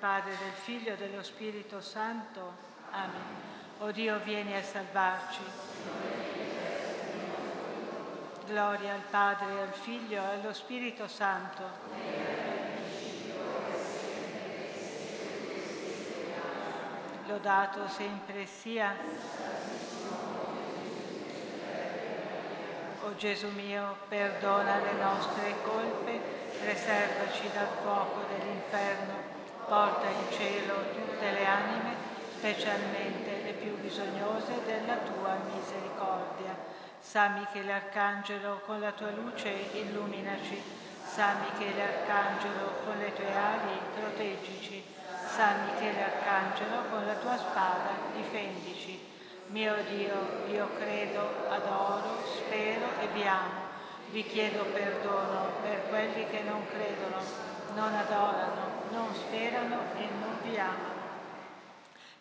Padre, del Figlio e dello Spirito Santo. Amen. O Dio, vieni a salvarci. Gloria al Padre, al Figlio e allo Spirito Santo. Lodato sempre sia. O Gesù mio, perdona le nostre colpe, preservaci dal fuoco dell'inferno porta in cielo tutte le anime, specialmente le più bisognose della tua misericordia. San Michele Arcangelo, con la tua luce illuminaci. San Michele Arcangelo, con le tue ali proteggici. San Michele Arcangelo, con la tua spada difendici. Mio Dio, io credo, adoro, spero e vi amo. Vi chiedo perdono per quelli che non credono, non adorano, non sperano e non vi amano.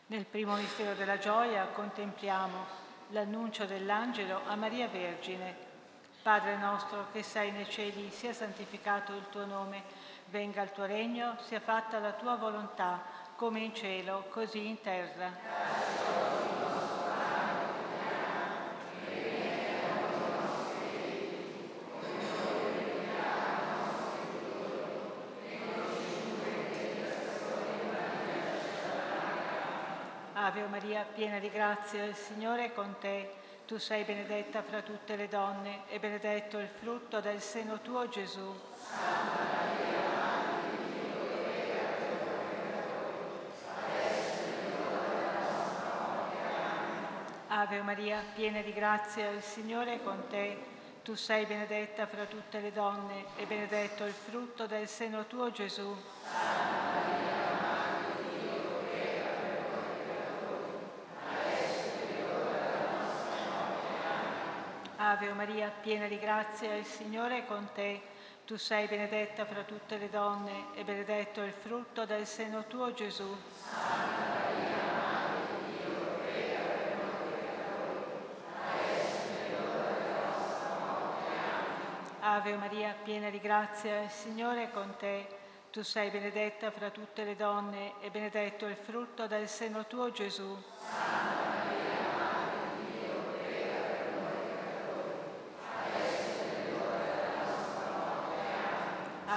Nel primo mistero della gioia contempliamo l'annuncio dell'angelo a Maria Vergine. Padre nostro che sei nei cieli, sia santificato il tuo nome, venga il tuo regno, sia fatta la tua volontà, come in cielo, così in terra. Ave Maria, piena di grazia, il Signore è con te. Tu sei benedetta fra tutte le donne e benedetto il frutto del seno tuo, Gesù. Ave Maria, piena di grazia, il Signore è con te. Tu sei benedetta fra tutte le donne e benedetto il frutto del seno tuo, Gesù. Ave Maria, piena di grazia, il Signore è con te. Tu sei benedetta fra tutte le donne e benedetto il frutto del seno tuo, Gesù. Ave Maria, piena di grazia, il Signore è con te. Tu sei benedetta fra tutte le donne e benedetto il frutto del seno tuo, Gesù.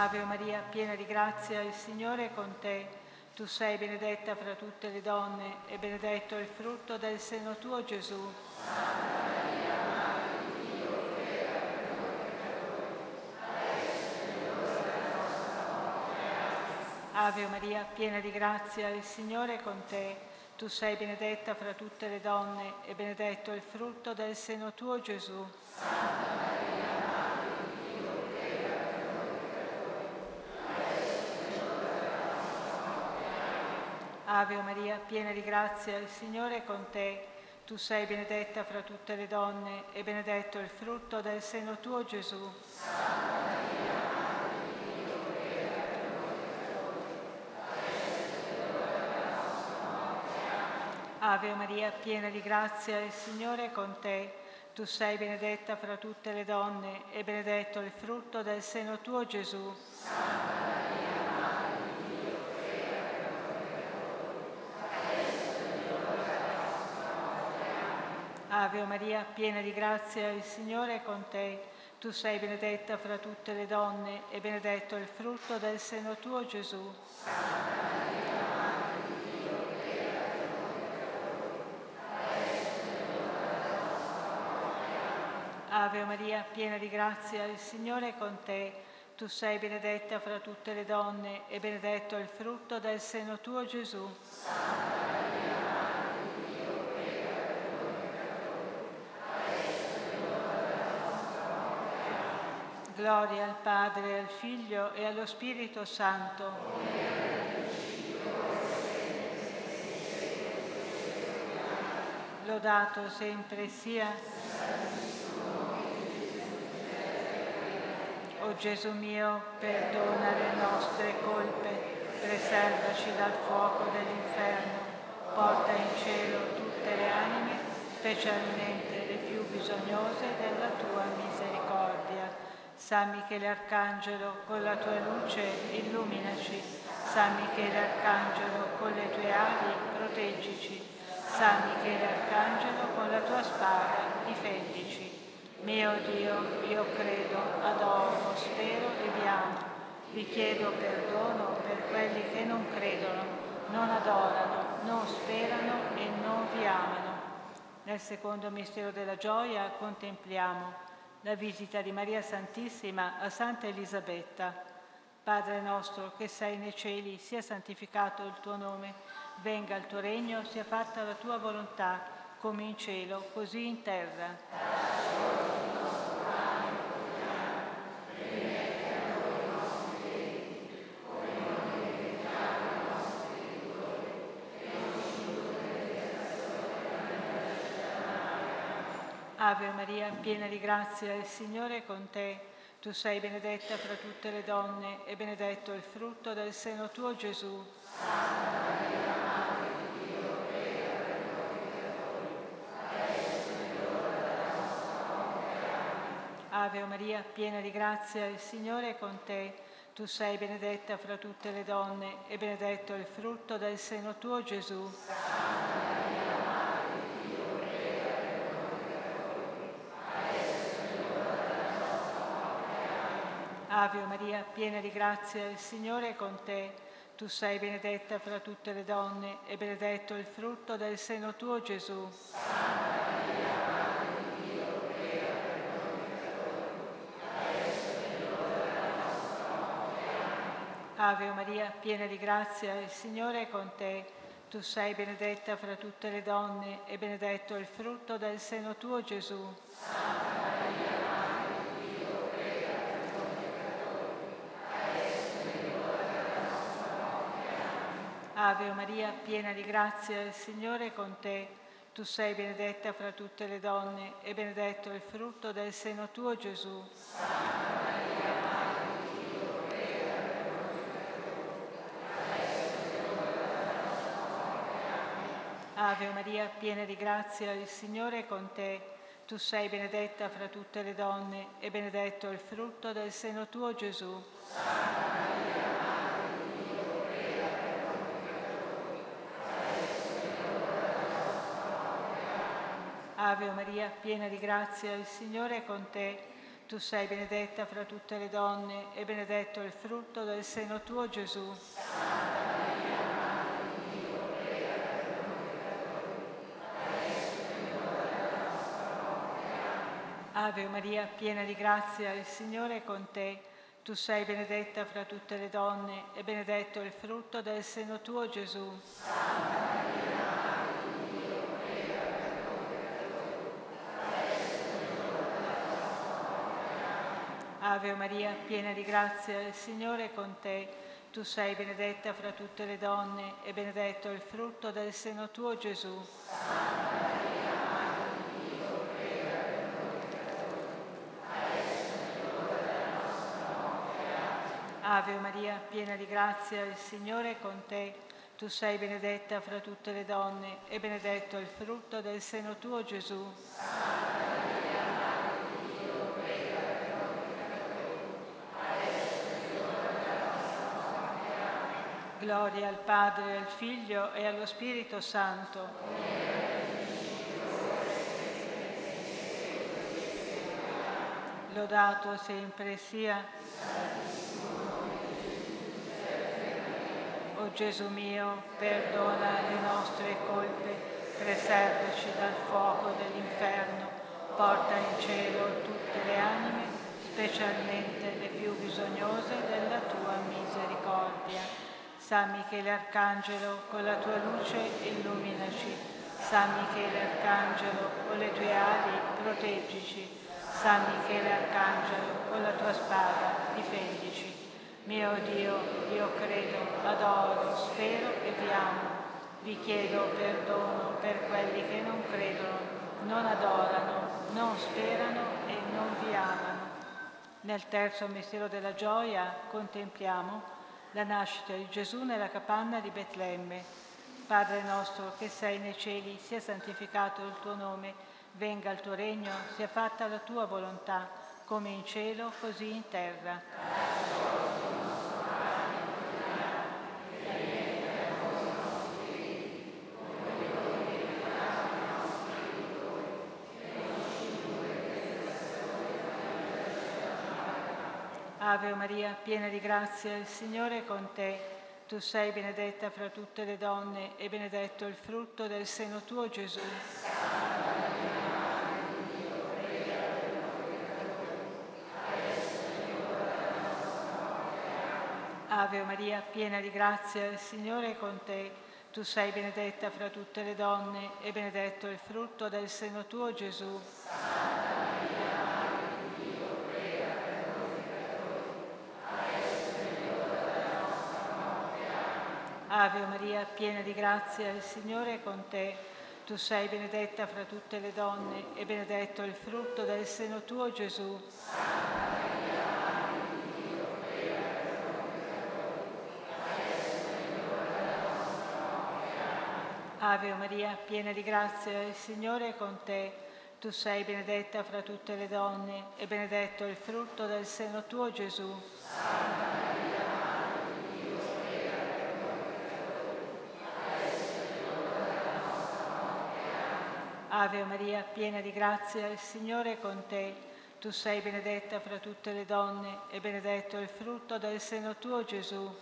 Ave Maria, piena di grazia, il Signore è con te. Tu sei benedetta fra tutte le donne e benedetto il frutto del seno tuo, Gesù. Ave Maria, piena di grazia, il Signore è con te. Tu sei benedetta fra tutte le donne e benedetto il frutto del seno tuo, Gesù. Ave Maria, piena di grazia, il Signore è con te. Tu sei benedetta fra tutte le donne e benedetto il frutto del seno tuo, Gesù. Ave Maria, piena di grazia, il Signore è con te. Tu sei benedetta fra tutte le donne e benedetto il frutto del seno tuo, Gesù. Ave Maria, piena di grazia, il Signore è con te. Tu sei benedetta fra tutte le donne e benedetto il frutto del seno tuo, Gesù. Ave Maria, piena di grazia, il Signore è con te. Tu sei benedetta fra tutte le donne e benedetto il frutto del seno tuo, Gesù. Gloria al Padre, al Figlio e allo Spirito Santo. Lodato sempre sia. O Gesù mio, perdona le nostre colpe, preservaci dal fuoco dell'inferno, porta in cielo tutte le anime, specialmente le più bisognose della tua misericordia San Michele Arcangelo, con la tua luce illuminaci. San Michele Arcangelo, con le tue ali proteggici. San Michele Arcangelo, con la tua spada difendici. Mio Dio, io credo, adoro, spero e vi amo. Vi chiedo perdono per quelli che non credono, non adorano, non sperano e non vi amano. Nel secondo mistero della gioia contempliamo la visita di Maria Santissima a Santa Elisabetta. Padre nostro che sei nei cieli, sia santificato il tuo nome, venga il tuo regno, sia fatta la tua volontà, come in cielo, così in terra. Ave Maria, piena di grazia, il Signore è con te. Tu sei benedetta fra tutte le donne e benedetto il frutto del seno tuo, Gesù. Ave Maria, piena di grazia, il Signore è con te. Tu sei benedetta fra tutte le donne e benedetto il frutto del seno tuo, Gesù. Ave Maria, piena di grazia, il Signore è con te. Tu sei benedetta fra tutte le donne e benedetto il frutto del seno tuo, Gesù. Ave Maria, piena di grazia, il Signore è con te. Tu sei benedetta fra tutte le donne e benedetto il frutto del seno tuo, Gesù. Ave Maria, piena di grazia, il Signore è con te. Tu sei benedetta fra tutte le donne e benedetto il frutto del seno tuo, Gesù. Ave Maria, piena di grazia, il Signore è con te. Tu sei benedetta fra tutte le donne e benedetto il frutto del seno tuo, Gesù. Ave Maria, piena di grazia, il Signore è con te. Tu sei benedetta fra tutte le donne e benedetto il frutto del seno tuo, Gesù. Ave Maria, piena di grazia, il Signore è con te. Tu sei benedetta fra tutte le donne e benedetto il frutto del seno tuo, Gesù. Ave Maria, piena di grazia, il Signore è con te. Tu sei benedetta fra tutte le donne e benedetto il frutto del seno tuo, Gesù. Ave Maria, piena di grazia, il Signore è con te. Tu sei benedetta fra tutte le donne e benedetto il frutto del seno tuo, Gesù. Gloria al Padre, al Figlio e allo Spirito Santo. Lodato sempre sia. O Gesù mio, perdona le nostre colpe, preservaci dal fuoco dell'inferno, porta in cielo tutte le anime, specialmente le più bisognose della tua misericordia. San Michele Arcangelo, con la tua luce illuminaci. San Michele Arcangelo, con le tue ali proteggici. San Michele Arcangelo, con la tua spada difendici. Mio Dio, io credo, adoro, spero e vi amo. Vi chiedo perdono per quelli che non credono, non adorano, non sperano e non vi amano. Nel terzo mistero della gioia contempliamo la nascita di Gesù nella capanna di Betlemme. Padre nostro che sei nei cieli, sia santificato il tuo nome, venga il tuo regno, sia fatta la tua volontà, come in cielo, così in terra. Ave Maria, piena di grazia, il Signore è con te. Tu sei benedetta fra tutte le donne e benedetto il frutto del seno tuo Gesù. Ave Maria, piena di grazia, il Signore è con te. Tu sei benedetta fra tutte le donne e benedetto il frutto del seno tuo Gesù. Ave Maria, piena di grazia, il Signore è con te. Tu sei benedetta fra tutte le donne e benedetto il frutto del seno tuo Gesù. Ave Maria, piena di grazia, il Signore è con te. Tu sei benedetta fra tutte le donne e benedetto il frutto del seno tuo Gesù. Ave Maria, piena di grazia, il Signore è con te. Tu sei benedetta fra tutte le donne e benedetto il frutto del seno tuo Gesù.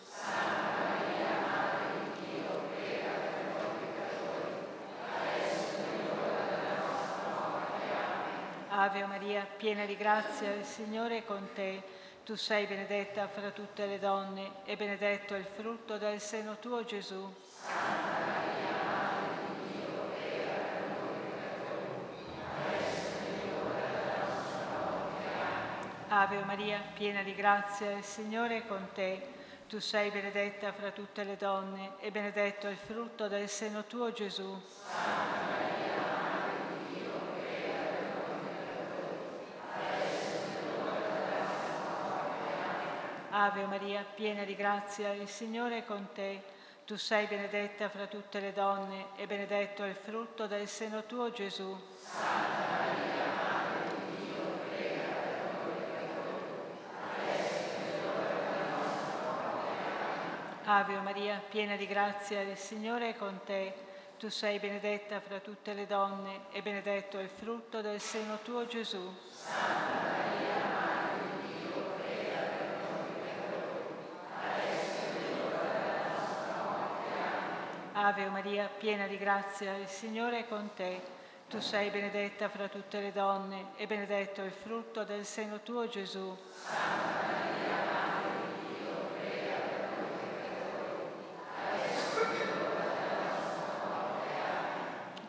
Ave Maria, piena di grazia, il Signore è con te. Tu sei benedetta fra tutte le donne e benedetto il frutto del seno tuo Gesù. Ave Maria, piena di grazia, il Signore è con te. Tu sei benedetta fra tutte le donne e benedetto il frutto del seno tuo Gesù. Ave Maria, piena di grazia, il Signore è con te. Tu sei benedetta fra tutte le donne e benedetto il frutto del seno tuo Gesù. Ave Maria, piena di grazia, il Signore è con te. Tu sei benedetta fra tutte le donne e benedetto il frutto del seno tuo Gesù. Ave Maria, piena di grazia, il Signore è con te. Tu sei benedetta fra tutte le donne e benedetto il frutto del seno tuo Gesù.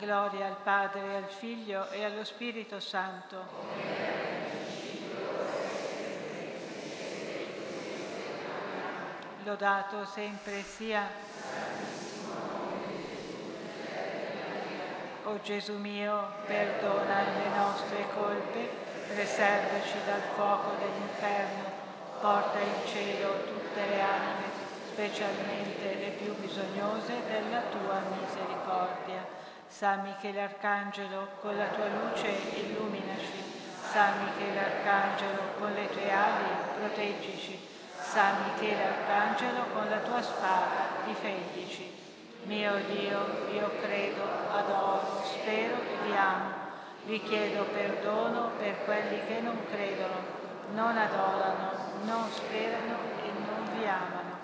Gloria al Padre, al Figlio e allo Spirito Santo. Lodato sempre sia. O Gesù mio, perdona le nostre colpe, preservaci dal fuoco dell'inferno, porta in cielo tutte le anime, specialmente le più bisognose della tua misericordia. San Michele Arcangelo, con la tua luce illuminaci. San Michele Arcangelo, con le tue ali proteggici. San Michele Arcangelo, con la tua spada difendici. Mio Dio, io credo, adoro, spero e vi amo. Vi chiedo perdono per quelli che non credono, non adorano, non sperano e non vi amano.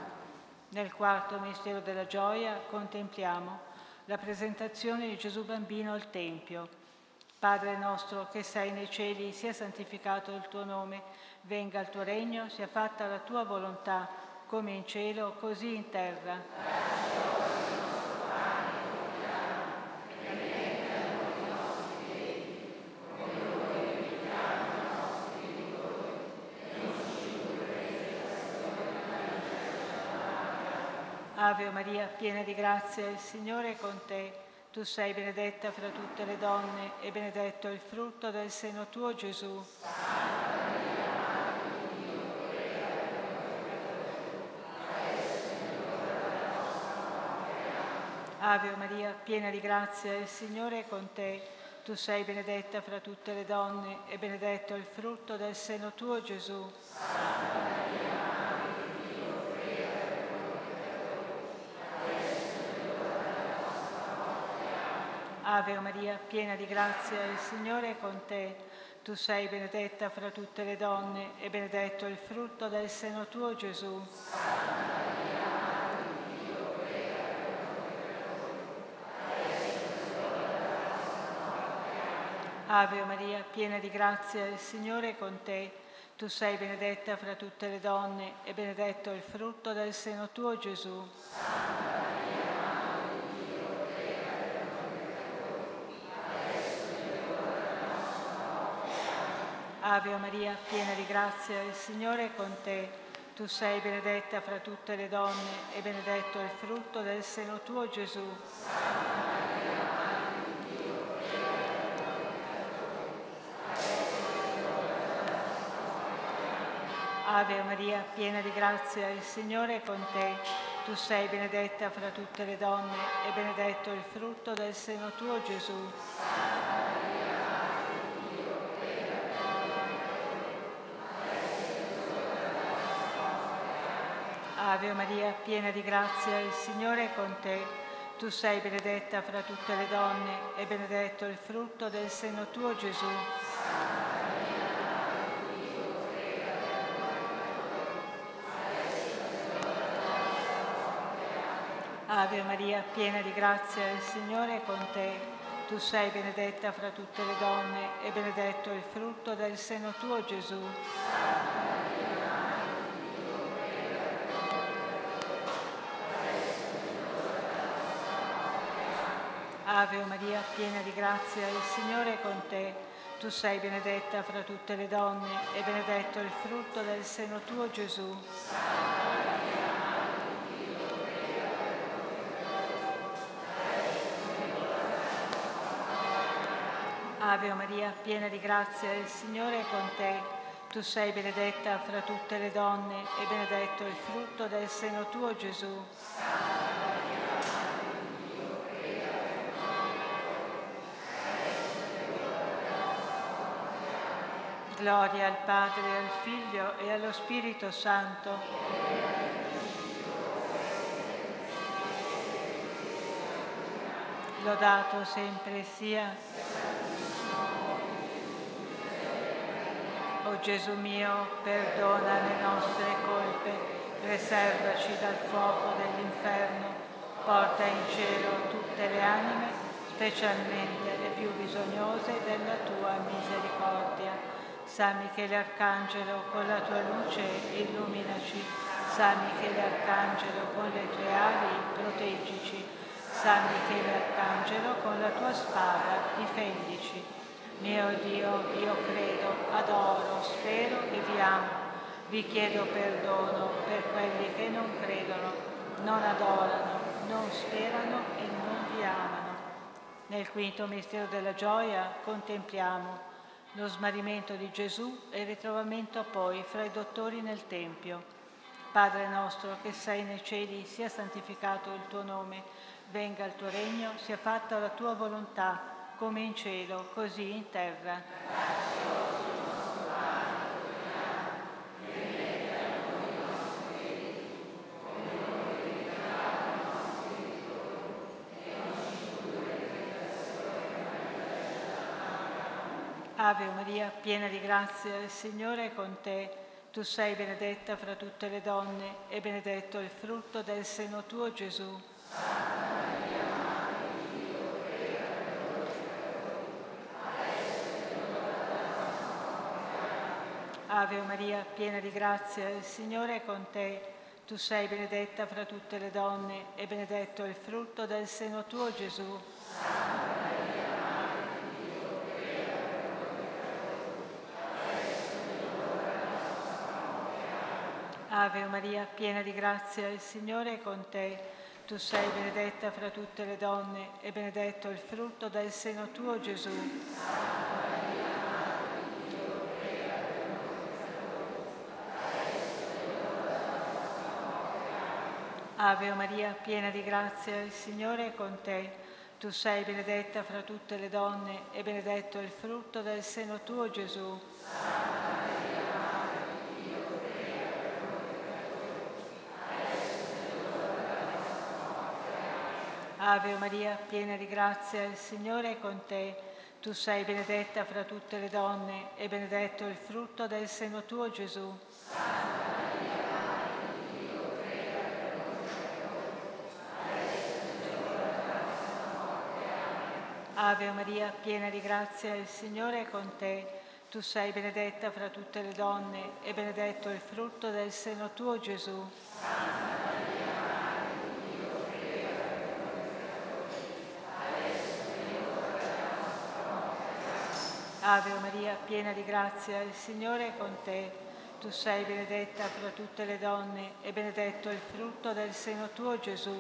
Nel quarto mistero della gioia contempliamo la presentazione di Gesù bambino al Tempio. Padre nostro che sei nei cieli, sia santificato il tuo nome, venga il tuo regno, sia fatta la tua volontà, come in cielo, così in terra. Ave Maria, piena di grazia, il Signore è con te. Tu sei benedetta fra tutte le donne e benedetto il frutto del seno tuo Gesù. Ave Maria, piena di grazia, il Signore è con te. Tu sei benedetta fra tutte le donne e benedetto il frutto del seno tuo Gesù. Ave Maria, piena di grazia, il Signore è con te. Tu sei benedetta fra tutte le donne e benedetto il frutto del seno tuo, Gesù. Ave Maria, piena di grazia, il Signore è con te. Tu sei benedetta fra tutte le donne e benedetto il frutto del seno tuo, Gesù. Ave Maria, piena di grazia, il Signore è con te. Tu sei benedetta fra tutte le donne e benedetto il frutto del seno tuo, Gesù. Ave Maria, piena di grazia, il Signore è con te. Tu sei benedetta fra tutte le donne e benedetto il frutto del seno tuo, Gesù. Ave Maria, piena di grazia, il Signore è con te. Tu sei benedetta fra tutte le donne e benedetto il frutto del seno tuo, Gesù. Ave Maria, piena di grazia, il Signore è con te. Tu sei benedetta fra tutte le donne e benedetto il frutto del seno tuo, Gesù. Ave Maria, piena di grazia, il Signore è con te. Tu sei benedetta fra tutte le donne e benedetto il frutto del seno tuo, Gesù. Ave Maria, piena di grazia, il Signore è con te. Tu sei benedetta fra tutte le donne e benedetto il frutto del seno tuo, Gesù. Gloria al Padre, al Figlio e allo Spirito Santo. Lodato sempre sia. O Gesù mio, perdona le nostre colpe, preservaci dal fuoco dell'inferno, porta in cielo tutte le anime, specialmente le più bisognose della tua misericordia. San Michele Arcangelo, con la tua luce illuminaci. San Michele Arcangelo, con le tue ali proteggici. San Michele Arcangelo, con la tua spada difendici. Mio Dio, io credo, adoro, spero e vi amo. Vi chiedo perdono per quelli che non credono, non adorano, non sperano e non vi amano. Nel quinto mistero della gioia contempliamo lo smarrimento di Gesù e il ritrovamento poi fra i dottori nel Tempio. Padre nostro che sei nei cieli, sia santificato il tuo nome, venga il tuo regno, sia fatta la tua volontà, come in cielo, così in terra. Ave Maria, piena di grazia, il Signore è con te. Tu sei benedetta fra tutte le donne e benedetto il frutto del seno tuo, Gesù. Ave Maria, piena di grazia, il Signore è con te. Tu sei benedetta fra tutte le donne e benedetto il frutto del seno tuo, Gesù. Ave Maria, piena di grazia, il Signore è con te. Tu sei benedetta fra tutte le donne e benedetto il frutto del seno tuo, Gesù. Ave Maria, piena di grazia, il Signore è con te. Tu sei benedetta fra tutte le donne e benedetto il frutto del seno tuo, Gesù. Ave Maria, piena di grazia, il Signore è con te. Tu sei benedetta fra tutte le donne e benedetto il frutto del seno tuo, Gesù. Ave Maria, piena di grazia, il Signore è con te. Tu sei benedetta fra tutte le donne e benedetto il frutto del seno tuo, Gesù. Ave Maria, piena di grazia, il Signore è con te. Tu sei benedetta fra tutte le donne e benedetto il frutto del seno tuo, Gesù.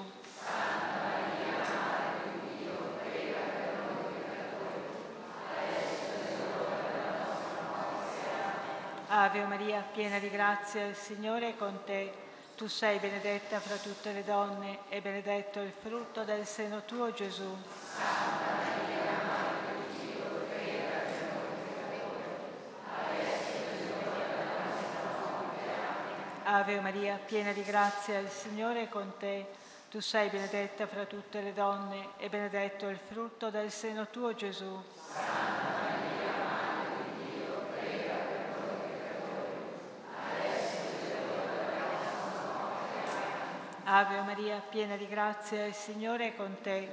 Ave Maria, piena di grazia, il Signore è con te. Tu sei benedetta fra tutte le donne e benedetto il frutto del seno tuo, Gesù. Ave Maria, piena di grazia, il Signore è con te. Tu sei benedetta fra tutte le donne e benedetto il frutto del seno tuo, Gesù. Ave Maria, piena di grazia, il Signore è con te.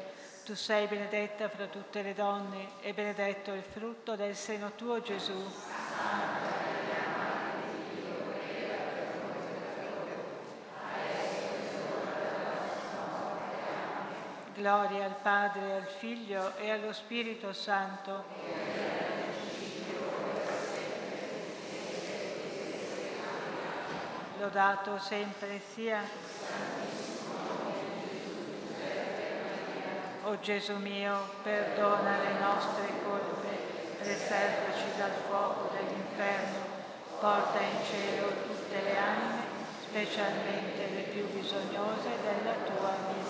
Tu sei benedetta fra tutte le donne e benedetto il frutto del seno tuo, Gesù. Gloria al Padre, al Figlio e allo Spirito Santo. Lodato sempre sia. O Gesù mio, perdona le nostre colpe, preservaci dal fuoco dell'inferno, porta in cielo tutte le anime, specialmente le più bisognose della tua misericordia.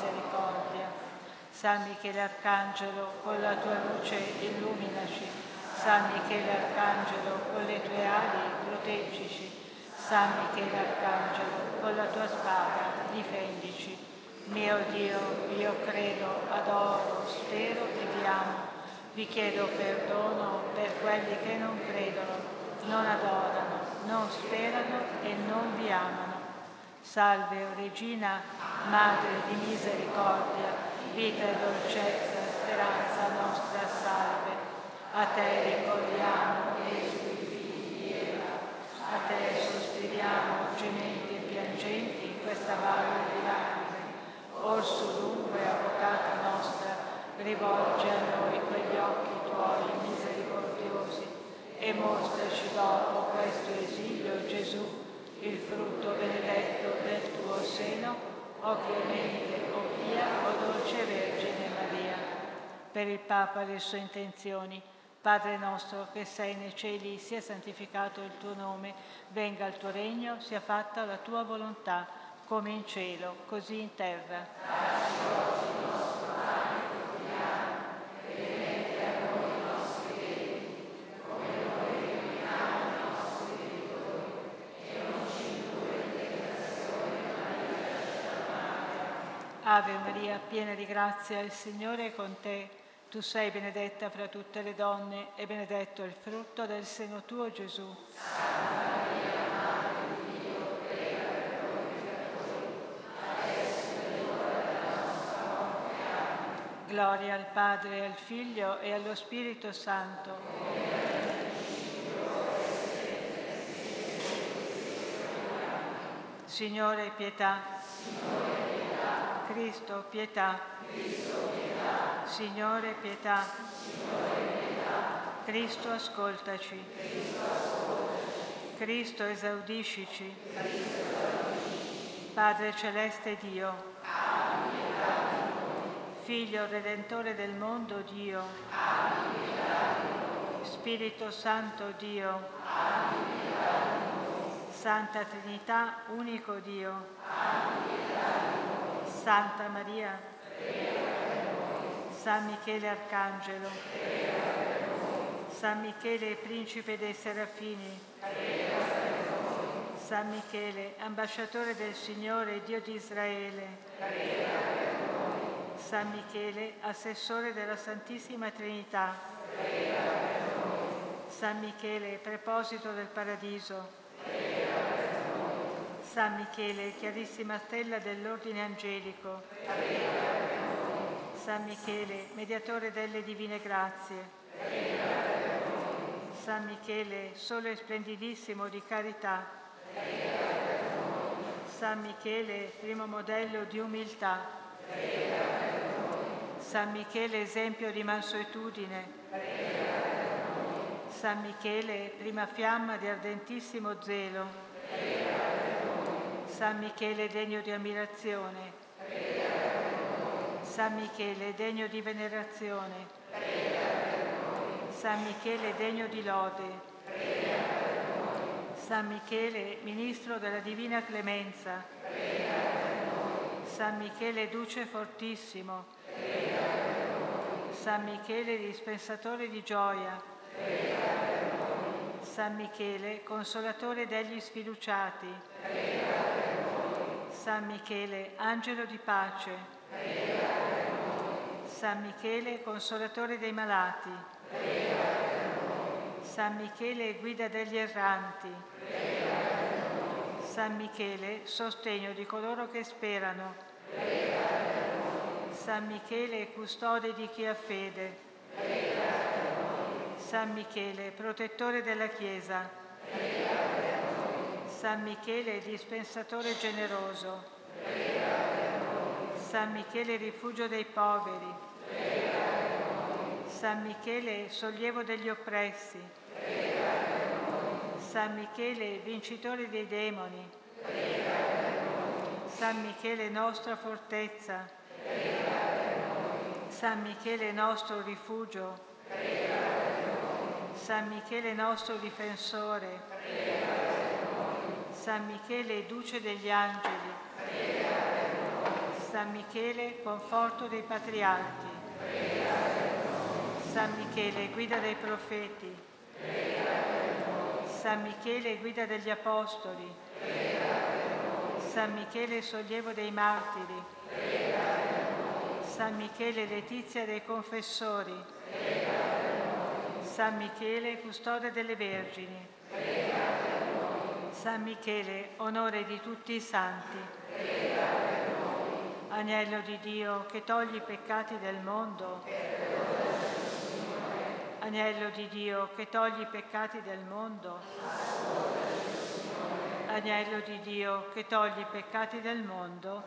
San Michele Arcangelo, con la tua luce illuminaci. San Michele Arcangelo, con le tue ali proteggici. San Michele Arcangelo, con la tua spada difendici. Mio Dio, io credo, adoro, spero e vi amo. Vi chiedo perdono per quelli che non credono, non adorano, non sperano e non vi amano. Salve, Regina, Madre di misericordia, vita e dolcezza, speranza nostra, salve. A te ricordiamo, Gesù, figli di Eva, a te sospiriamo, gementi e piangenti in questa valle di lacrime. Orso dunque, avvocata nostra, rivolge a noi quegli occhi tuoi misericordiosi e mostraci dopo questo esilio Gesù, il frutto benedetto del tuo seno, o clemente, o pia, o dolce Vergine Maria. Per il Papa e le sue intenzioni, Padre nostro che sei nei cieli, sia santificato il tuo nome, venga il tuo regno, sia fatta la tua volontà, come in cielo, così in terra. Ave Maria, piena di grazia, il Signore è con te. Tu sei benedetta fra tutte le donne e benedetto il frutto del seno tuo, Gesù. Gloria al Padre, al Figlio e allo Spirito Santo. Signore, pietà. Cristo, pietà. Signore, pietà. Cristo, ascoltaci. Cristo, esaudiscici. Padre celeste Dio. Figlio redentore del mondo Dio. Spirito Santo Dio. Santa Trinità, unico Dio. Santa Maria, San Michele Arcangelo, San Michele Principe dei Serafini, San Michele Ambasciatore del Signore Dio di Israele, San Michele Assessore della Santissima Trinità, San Michele, preposito del paradiso. San Michele, chiarissima stella dell'ordine angelico. San Michele, mediatore delle divine grazie. San Michele, solo e splendidissimo di carità. San Michele, primo modello di umiltà. San Michele, esempio di mansuetudine. San Michele, prima fiamma di ardentissimo zelo. San Michele degno di ammirazione. San Michele degno di venerazione. San Michele degno di lode. San Michele, ministro della divina clemenza. San Michele, duce fortissimo. San Michele, dispensatore di gioia. San Michele, consolatore degli sfiduciati. San Michele, angelo di pace. San Michele, consolatore dei malati. San Michele, guida degli erranti. San Michele, sostegno di coloro che sperano. San Michele, custode di chi ha fede. San Michele, protettore della Chiesa. San Michele, dispensatore generoso. San Michele, rifugio dei poveri. San Michele, sollievo degli oppressi. San Michele, vincitore dei demoni. San Michele, nostra fortezza. San Michele, nostro rifugio. San Michele, nostro difensore. San Michele, duce degli angeli. San Michele, conforto dei patriarchi. San Michele, guida dei profeti. San Michele, guida degli apostoli. San Michele, sollievo dei martiri. San Michele, letizia dei confessori. San Michele, custode delle vergini. San Michele, onore di tutti i santi. Agnello di Dio che togli i peccati del mondo. Agnello di Dio che togli i peccati del mondo. Agnello di Dio che togli i peccati del mondo.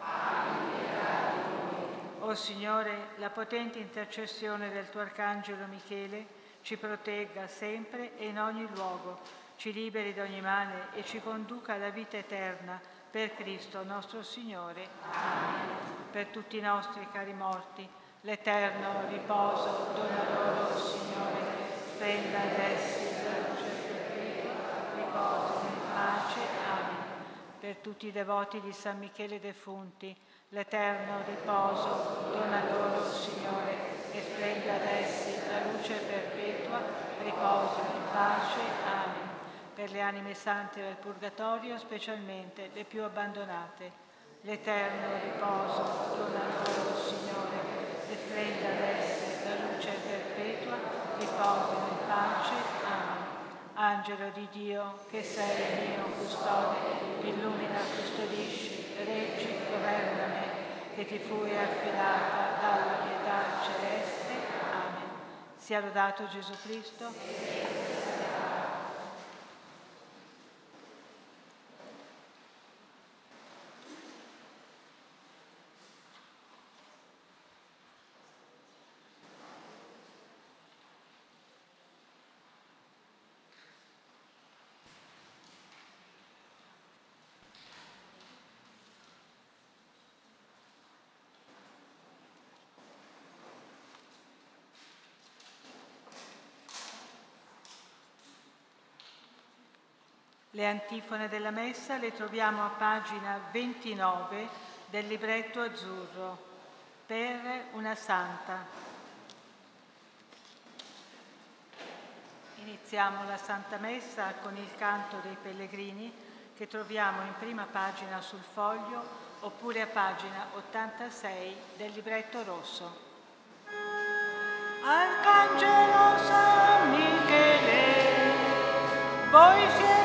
O Signore, la potente intercessione del tuo Arcangelo Michele ci protegga sempre e in ogni luogo ci liberi da ogni male e ci conduca alla vita eterna per Cristo nostro Signore. Amen. Per tutti i nostri cari morti, l'eterno riposo dona loro, Signore, spenda ad essi la luce perpetua, riposo in pace. Amen. Per tutti i devoti di San Michele defunti, l'eterno riposo dona loro, Signore, e splenda ad essi la luce perpetua, riposo in pace. Amen per le anime sante del Purgatorio, specialmente le più abbandonate. L'eterno riposo dona loro, Signore, e prenda ad esse la luce perpetua, riposino in pace. Amen. Angelo di Dio, che sei il mio custode, illumina, custodisci, reggi, governa me, che ti fui affidata dalla pietà celeste. Amen. Sia lodato Gesù Cristo. Le antifone della messa le troviamo a pagina 29 del libretto azzurro, per una santa. Iniziamo la Santa Messa con il canto dei pellegrini che troviamo in prima pagina sul foglio oppure a pagina 86 del libretto rosso. Arcangelo San Michele, voi siete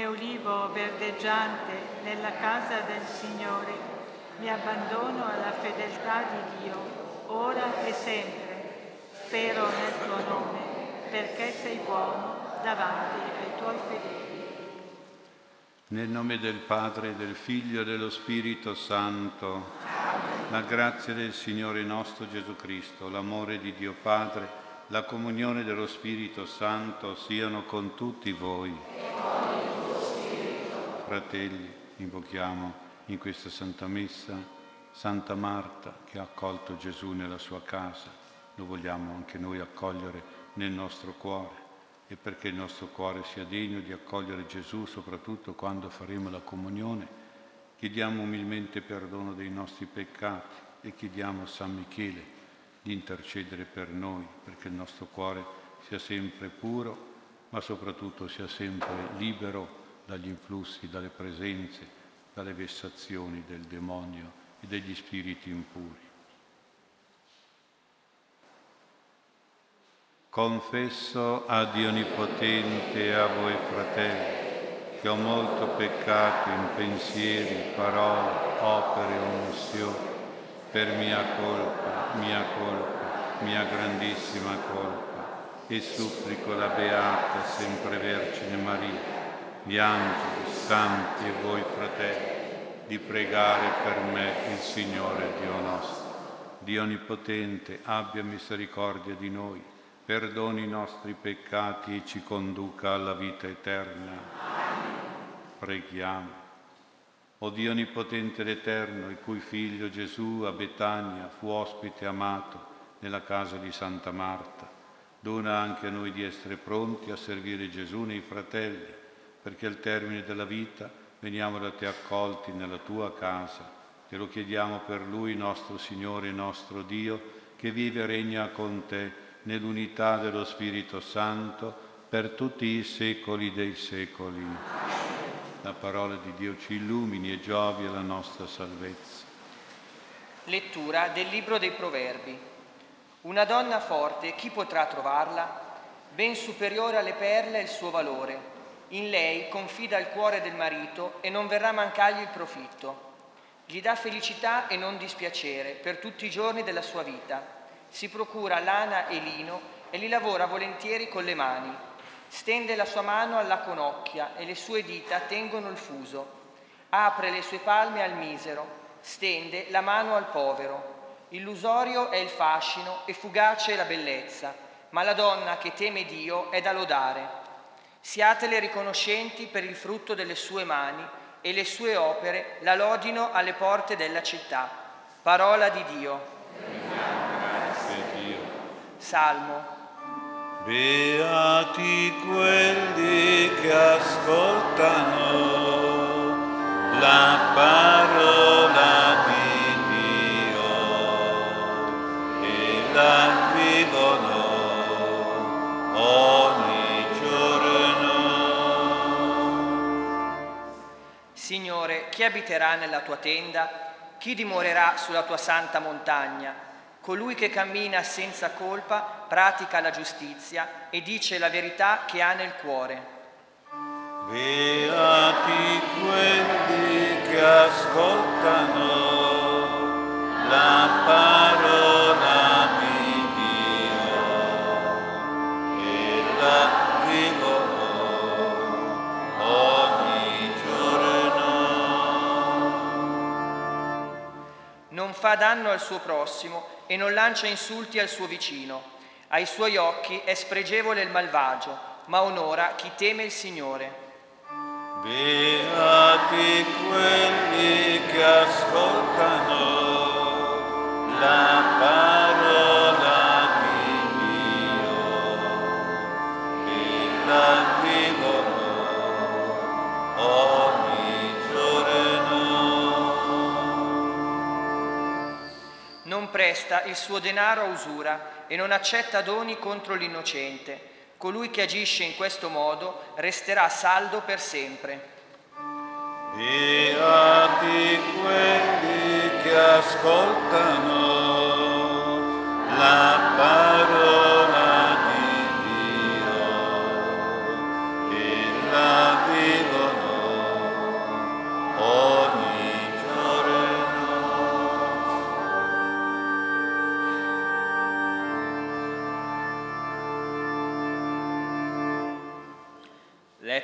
come olivo verdeggiante nella casa del Signore, mi abbandono alla fedeltà di Dio, ora e sempre. Spero nel tuo nome, perché sei buono davanti ai tuoi fedeli. Nel nome del Padre, del Figlio e dello Spirito Santo, la grazia del Signore nostro Gesù Cristo, l'amore di Dio Padre, la comunione dello Spirito Santo siano con tutti voi. Fratelli, invochiamo in questa Santa Messa Santa Marta che ha accolto Gesù nella sua casa. Lo vogliamo anche noi accogliere nel nostro cuore e perché il nostro cuore sia degno di accogliere Gesù, soprattutto quando faremo la comunione, chiediamo umilmente perdono dei nostri peccati e chiediamo a San Michele di intercedere per noi, perché il nostro cuore sia sempre puro, ma soprattutto sia sempre libero dagli influssi, dalle presenze, dalle vessazioni del demonio e degli spiriti impuri. Confesso a Dio Onnipotente e a voi fratelli che ho molto peccato in pensieri, parole, opere e omissioni, per mia colpa, mia colpa, mia grandissima colpa, e supplico la Beata sempre Vergine Maria, gli angeli, santi e voi fratelli, di pregare per me il Signore Dio nostro. Dio Onnipotente abbia misericordia di noi, perdoni i nostri peccati e ci conduca alla vita eterna. Preghiamo. O Dio Onnipotente ed Eterno, il cui Figlio Gesù a Betania fu ospite amato nella casa di Santa Marta, dona anche a noi di essere pronti a servire Gesù nei fratelli, perché al termine della vita veniamo da te accolti nella tua casa. Te lo chiediamo per Lui, nostro Signore e nostro Dio, che vive e regna con te nell'unità dello Spirito Santo per tutti i secoli dei secoli. La parola di Dio ci illumini e giovi alla nostra salvezza. Lettura del libro dei Proverbi. Una donna forte, chi potrà trovarla? Ben superiore alle perle è il suo valore. In lei confida il cuore del marito e non verrà a mancargli il profitto. Gli dà felicità e non dispiacere per tutti i giorni della sua vita. Si procura lana e lino e li lavora volentieri con le mani. Stende la sua mano alla conocchia e le sue dita tengono il fuso. Apre le sue palme al misero, stende la mano al povero. Illusorio è il fascino e fugace la bellezza, ma la donna che teme Dio è da lodare. Siatele riconoscenti per il frutto delle sue mani e le sue opere la lodino alle porte della città. Parola di Dio. Salmo. Beati quelli che ascoltano la parola di Dio e la vivono ogni Signore, chi abiterà nella tua tenda? Chi dimorerà sulla tua santa montagna? Colui che cammina senza colpa pratica la giustizia e dice la verità che ha nel cuore. Beati quelli che ascoltano la parola di Dio e la fa danno al suo prossimo e non lancia insulti al suo vicino. Ai suoi occhi è spregevole il malvagio, ma onora chi teme il Signore. Beati quelli che ascoltano la parola presta il suo denaro a usura e non accetta doni contro l'innocente. Colui che agisce in questo modo resterà saldo per sempre. Beati quelli che ascoltano la parola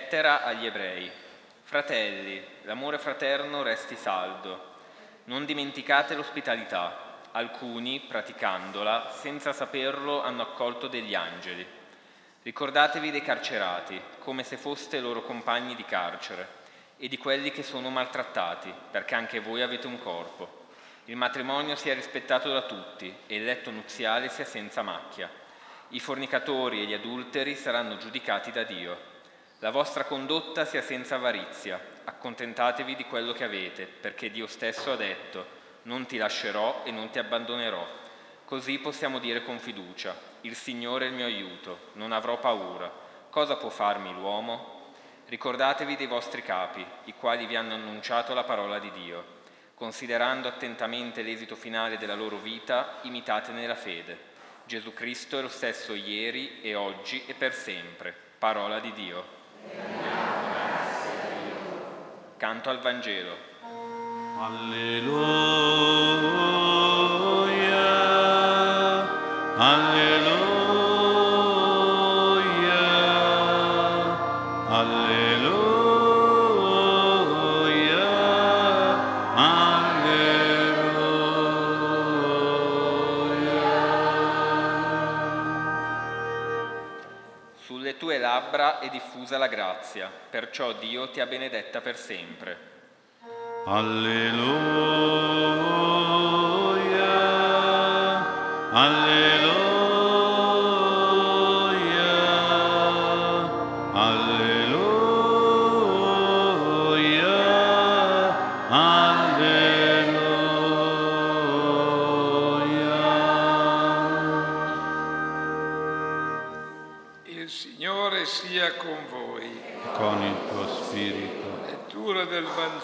Lettera agli ebrei. Fratelli, l'amore fraterno resti saldo. Non dimenticate l'ospitalità. Alcuni, praticandola, senza saperlo, hanno accolto degli angeli. Ricordatevi dei carcerati, come se foste loro compagni di carcere, e di quelli che sono maltrattati, perché anche voi avete un corpo. Il matrimonio sia rispettato da tutti e il letto nuziale sia senza macchia. I fornicatori e gli adulteri saranno giudicati da Dio. La vostra condotta sia senza avarizia, accontentatevi di quello che avete, perché Dio stesso ha detto, non ti lascerò e non ti abbandonerò. Così possiamo dire con fiducia, il Signore è il mio aiuto, non avrò paura. Cosa può farmi l'uomo? Ricordatevi dei vostri capi, i quali vi hanno annunciato la parola di Dio. Considerando attentamente l'esito finale della loro vita, imitatene la fede. Gesù Cristo è lo stesso ieri e oggi e per sempre. Parola di Dio. Canto al Vangelo. Alleluia, è diffusa la grazia, perciò Dio ti ha benedetta per sempre. Alleluia,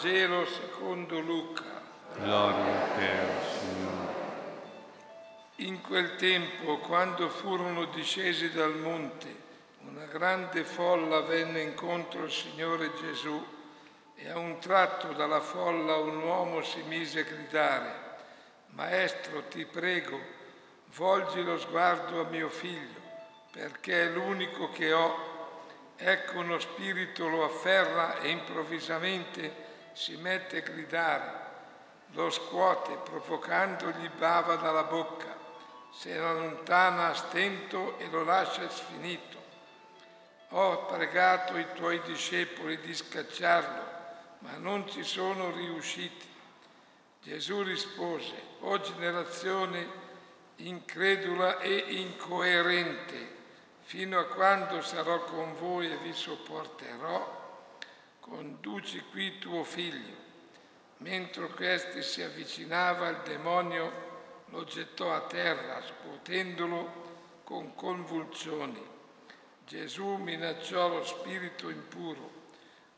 Vangelo secondo Luca. gloria a te, o Signore. In quel tempo, quando furono discesi dal monte una grande folla venne incontro al Signore Gesù e a un tratto dalla folla un uomo si mise a gridare, Maestro, ti prego, volgi lo sguardo a mio figlio, perché è l'unico che ho. Ecco uno spirito lo afferra e improvvisamente si mette a gridare, lo scuote provocandogli bava dalla bocca, se ne allontana a stento e lo lascia sfinito. Ho pregato i tuoi discepoli di scacciarlo, ma non ci sono riusciti. Gesù rispose, o generazione incredula e incoerente, fino a quando sarò con voi e vi sopporterò, conduci qui tuo figlio. Mentre questi si avvicinava, il demonio lo gettò a terra, scuotendolo con convulsioni. Gesù minacciò lo spirito impuro,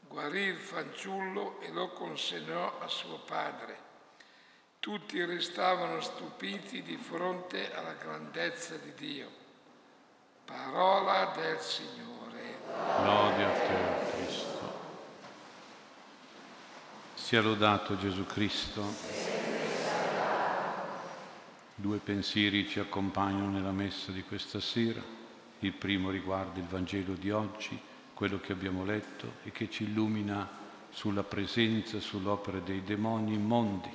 guarì il fanciullo e lo consegnò a suo padre. Tutti restavano stupiti di fronte alla grandezza di Dio. Parola del Signore. Lode a te, Cristo. Sia lodato Gesù Cristo. Due pensieri ci accompagnano nella messa di questa sera. Il primo riguarda il Vangelo di oggi, quello che abbiamo letto e che ci illumina sulla presenza, sull'opera dei demoni immondi.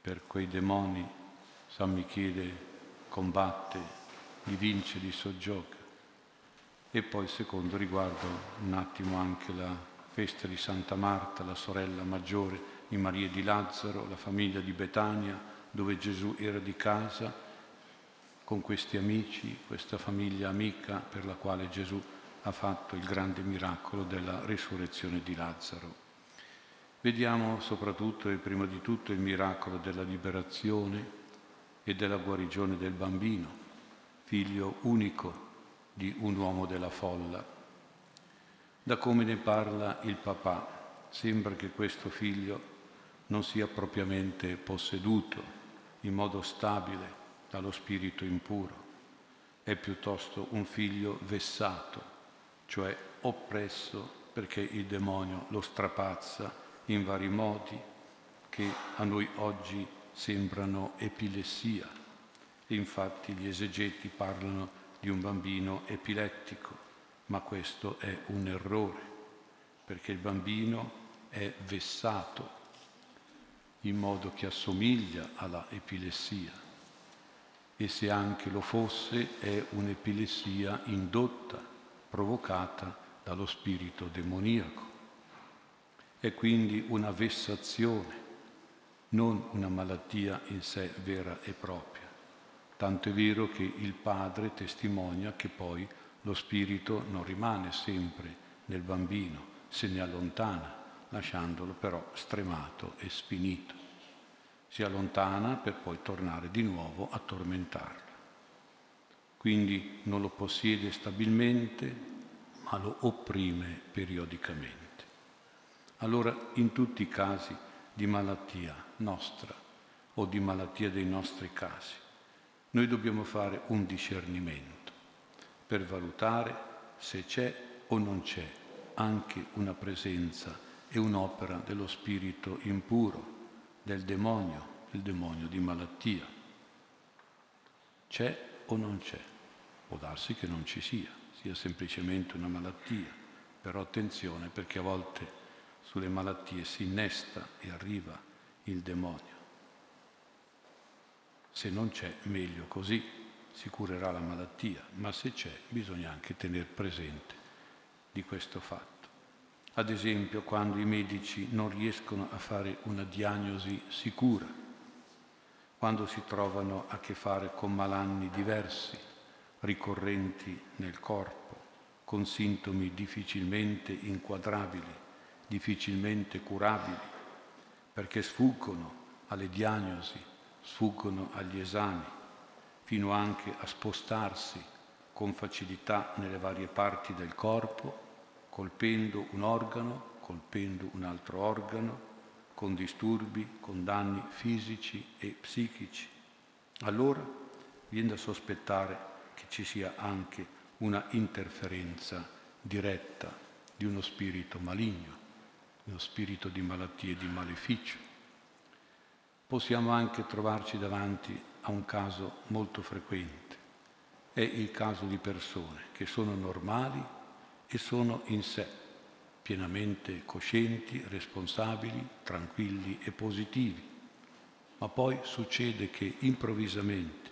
Per quei demoni San Michele combatte, li vince, li soggioga. E poi secondo riguarda un attimo anche la festa di Santa Marta, la sorella maggiore di Maria di Lazzaro, la famiglia di Betania, dove Gesù era di casa con questi amici, questa famiglia amica per la quale Gesù ha fatto il grande miracolo della risurrezione di Lazzaro. Vediamo soprattutto e prima di tutto il miracolo della liberazione e della guarigione del bambino, figlio unico di un uomo della folla. Da come ne parla il papà, sembra che questo figlio non sia propriamente posseduto in modo stabile dallo spirito impuro, è piuttosto un figlio vessato, cioè oppresso perché il demonio lo strapazza in vari modi che a noi oggi sembrano epilessia. Infatti gli esegeti parlano di un bambino epilettico, ma questo è un errore, perché il bambino è vessato in modo che assomiglia alla epilessia e se anche lo fosse è un'epilessia indotta, provocata dallo spirito demoniaco. È quindi una vessazione, non una malattia in sé vera e propria. Tanto è vero che il padre testimonia che poi lo spirito non rimane sempre nel bambino, se ne allontana lasciandolo però stremato e sfinito. Si allontana per poi tornare di nuovo a tormentarlo. Quindi non lo possiede stabilmente, ma lo opprime periodicamente. Allora in tutti i casi di malattia nostra o di malattia dei nostri casi, noi dobbiamo fare un discernimento per valutare se c'è o non c'è anche una presenza è un'opera dello spirito impuro, del demonio, il demonio di malattia. C'è o non c'è? Può darsi che non ci sia, sia semplicemente una malattia, però attenzione perché a volte sulle malattie si innesta e arriva il demonio. Se non c'è, meglio così, si curerà la malattia, ma se c'è bisogna anche tenere presente di questo fatto. Ad esempio quando i medici non riescono a fare una diagnosi sicura, quando si trovano a che fare con malanni diversi, ricorrenti nel corpo, con sintomi difficilmente inquadrabili, difficilmente curabili, perché sfuggono alle diagnosi, sfuggono agli esami, fino anche a spostarsi con facilità nelle varie parti del corpo colpendo un organo, colpendo un altro organo, con disturbi, con danni fisici e psichici. Allora viene da sospettare che ci sia anche una interferenza diretta di uno spirito maligno, uno spirito di malattia e di maleficio. Possiamo anche trovarci davanti a un caso molto frequente. È il caso di persone che sono normali e sono in sé pienamente coscienti, responsabili, tranquilli e positivi. Ma poi succede che improvvisamente,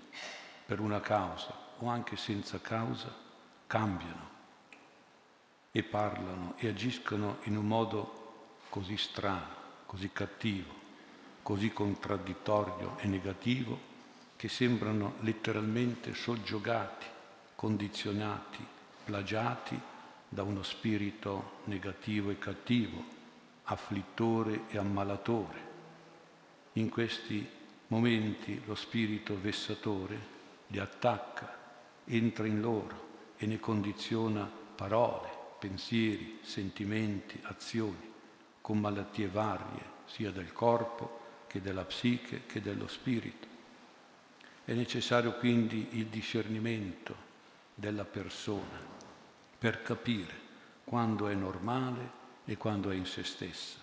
per una causa o anche senza causa, cambiano e parlano e agiscono in un modo così strano, così cattivo, così contraddittorio e negativo che sembrano letteralmente soggiogati, condizionati, plagiati da uno spirito negativo e cattivo, afflittore e ammalatore. In questi momenti lo spirito vessatore li attacca, entra in loro e ne condiziona parole, pensieri, sentimenti, azioni, con malattie varie, sia del corpo che della psiche che dello spirito. È necessario quindi il discernimento della persona per capire quando è normale e quando è in se stessa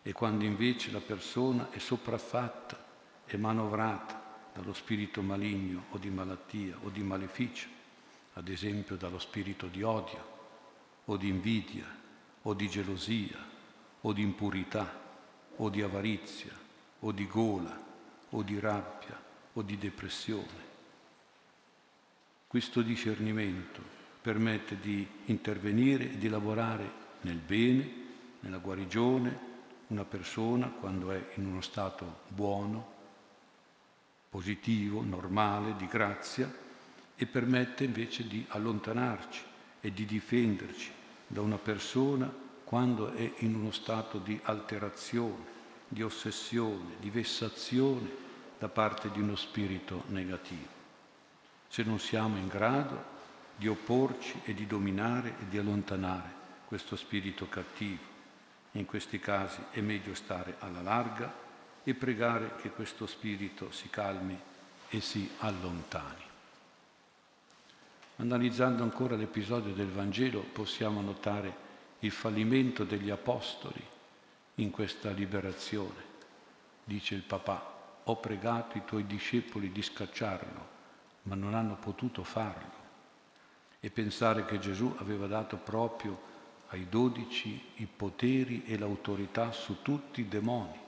e quando invece la persona è sopraffatta e manovrata dallo spirito maligno o di malattia o di maleficio, ad esempio dallo spirito di odio, o di invidia o di gelosia o di impurità o di avarizia o di gola o di rabbia o di depressione. Questo discernimento permette di intervenire e di lavorare nel bene, nella guarigione, una persona quando è in uno stato buono, positivo, normale, di grazia, e permette invece di allontanarci e di difenderci da una persona quando è in uno stato di alterazione, di ossessione, di vessazione da parte di uno spirito negativo. Se non siamo in grado di opporci e di dominare e di allontanare questo spirito cattivo, in questi casi è meglio stare alla larga e pregare che questo spirito si calmi e si allontani. Analizzando ancora l'episodio del Vangelo possiamo notare il fallimento degli apostoli in questa liberazione. Dice il papà, ho pregato i tuoi discepoli di scacciarlo, ma non hanno potuto farlo. E pensare che Gesù aveva dato proprio ai dodici i poteri e l'autorità su tutti i demoni,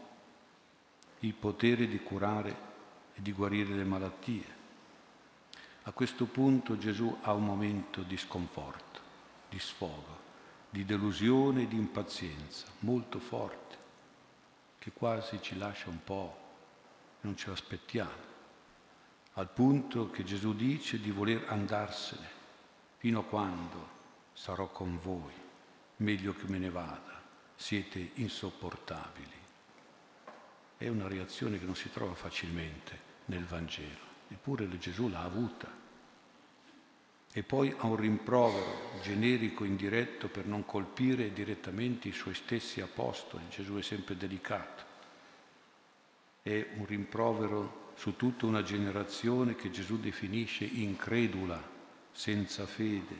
il potere di curare e di guarire le malattie, a questo punto Gesù ha un momento di sconforto, di sfogo, di delusione e di impazienza molto forte, che quasi ci lascia un po', non ce l'aspettiamo, al punto che Gesù dice di voler andarsene fino a quando sarò con voi, meglio che me ne vada, siete insopportabili. È una reazione che non si trova facilmente nel Vangelo eppure Gesù l'ha avuta. E poi ha un rimprovero generico, indiretto, per non colpire direttamente i suoi stessi apostoli. Gesù è sempre delicato. È un rimprovero su tutta una generazione che Gesù definisce incredula, senza fede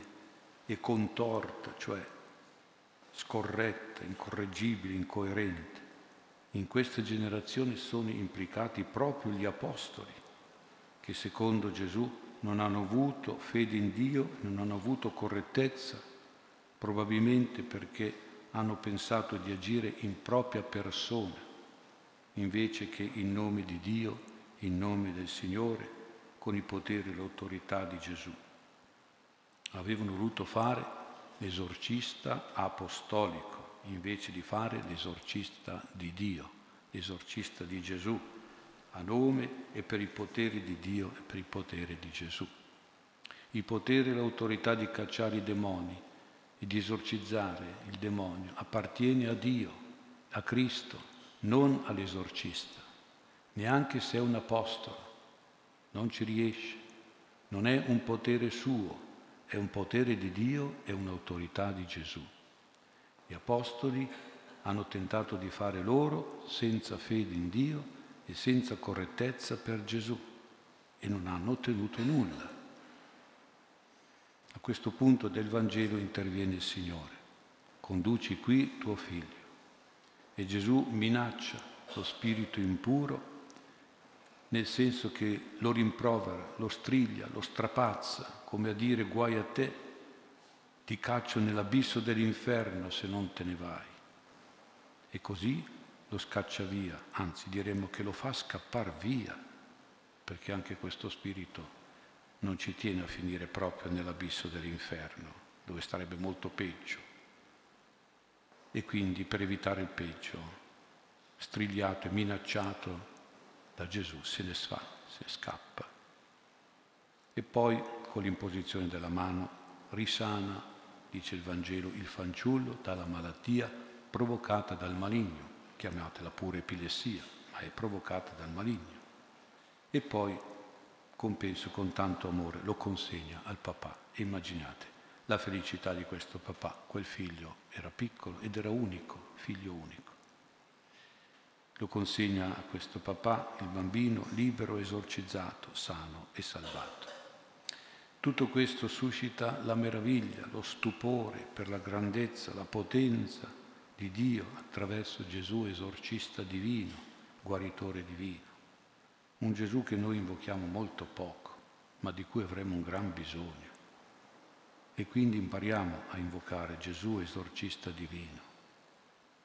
e contorta, cioè scorretta, incorreggibile, incoerente. In questa generazione sono implicati proprio gli apostoli che secondo Gesù non hanno avuto fede in Dio, non hanno avuto correttezza, probabilmente perché hanno pensato di agire in propria persona, invece che in nome di Dio, in nome del Signore, con i poteri e l'autorità di Gesù. Avevano voluto fare l'esorcista apostolico, invece di fare l'esorcista di Dio, l'esorcista di Gesù, a nome e per i poteri di Dio e per i poteri di Gesù. Il potere e l'autorità di cacciare i demoni e di esorcizzare il demonio appartiene a Dio, a Cristo, non all'esorcista, neanche se è un apostolo. Non ci riesce, non è un potere suo, è un potere di Dio e un'autorità di Gesù. Gli apostoli hanno tentato di fare loro senza fede in Dio e senza correttezza per Gesù e non hanno ottenuto nulla. A questo punto del Vangelo interviene il Signore. Conduci qui tuo figlio. E Gesù minaccia lo spirito impuro nel senso che lo rimprovera, lo striglia, lo strapazza, come a dire guai a te, ti caccio nell'abisso dell'inferno se non te ne vai. E così lo scaccia via, anzi diremmo che lo fa scappare via, perché anche questo spirito non ci tiene a finire proprio nell'abisso dell'inferno, dove starebbe molto peggio. E quindi per evitare il peggio, strigliato e minacciato da Gesù, se ne fa, se scappa. E poi con l'imposizione della mano risana, dice il Vangelo, il fanciullo dalla malattia provocata dal maligno, chiamatela pure epilessia, ma è provocata dal maligno. E poi, compenso con tanto amore, lo consegna al papà. Immaginate la felicità di questo papà, quel figlio era piccolo ed era unico, figlio unico. Lo consegna a questo papà, il bambino libero, esorcizzato, sano e salvato. Tutto questo suscita la meraviglia, lo stupore per la grandezza, la potenza di Dio attraverso Gesù esorcista divino, guaritore divino. Un Gesù che noi invochiamo molto poco, ma di cui avremo un gran bisogno. E quindi impariamo a invocare Gesù esorcista divino.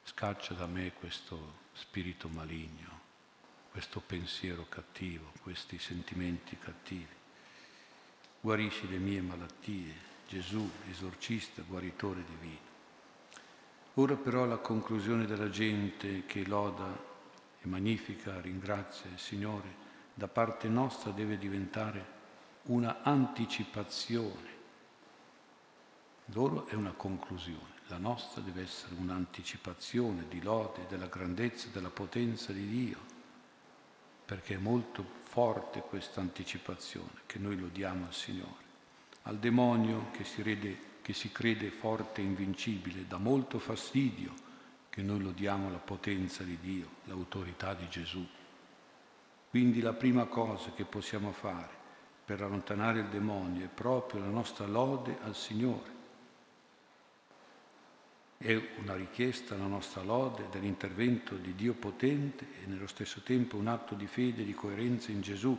Scaccia da me questo spirito maligno, questo pensiero cattivo, questi sentimenti cattivi. Guarisci le mie malattie, Gesù, esorcista, guaritore divino. Ora però la conclusione della gente che loda e magnifica, ringrazia il Signore, da parte nostra deve diventare una anticipazione. Loro è una conclusione, la nostra deve essere un'anticipazione di lode della grandezza della potenza di Dio, perché è molto forte questa anticipazione che noi lo diamo al Signore. Al demonio che si, rede, che si crede forte e invincibile dà molto fastidio che noi lo diamo la potenza di Dio, l'autorità di Gesù. Quindi la prima cosa che possiamo fare per allontanare il demonio è proprio la nostra lode al Signore è una richiesta alla nostra lode dell'intervento di Dio potente e nello stesso tempo un atto di fede e di coerenza in Gesù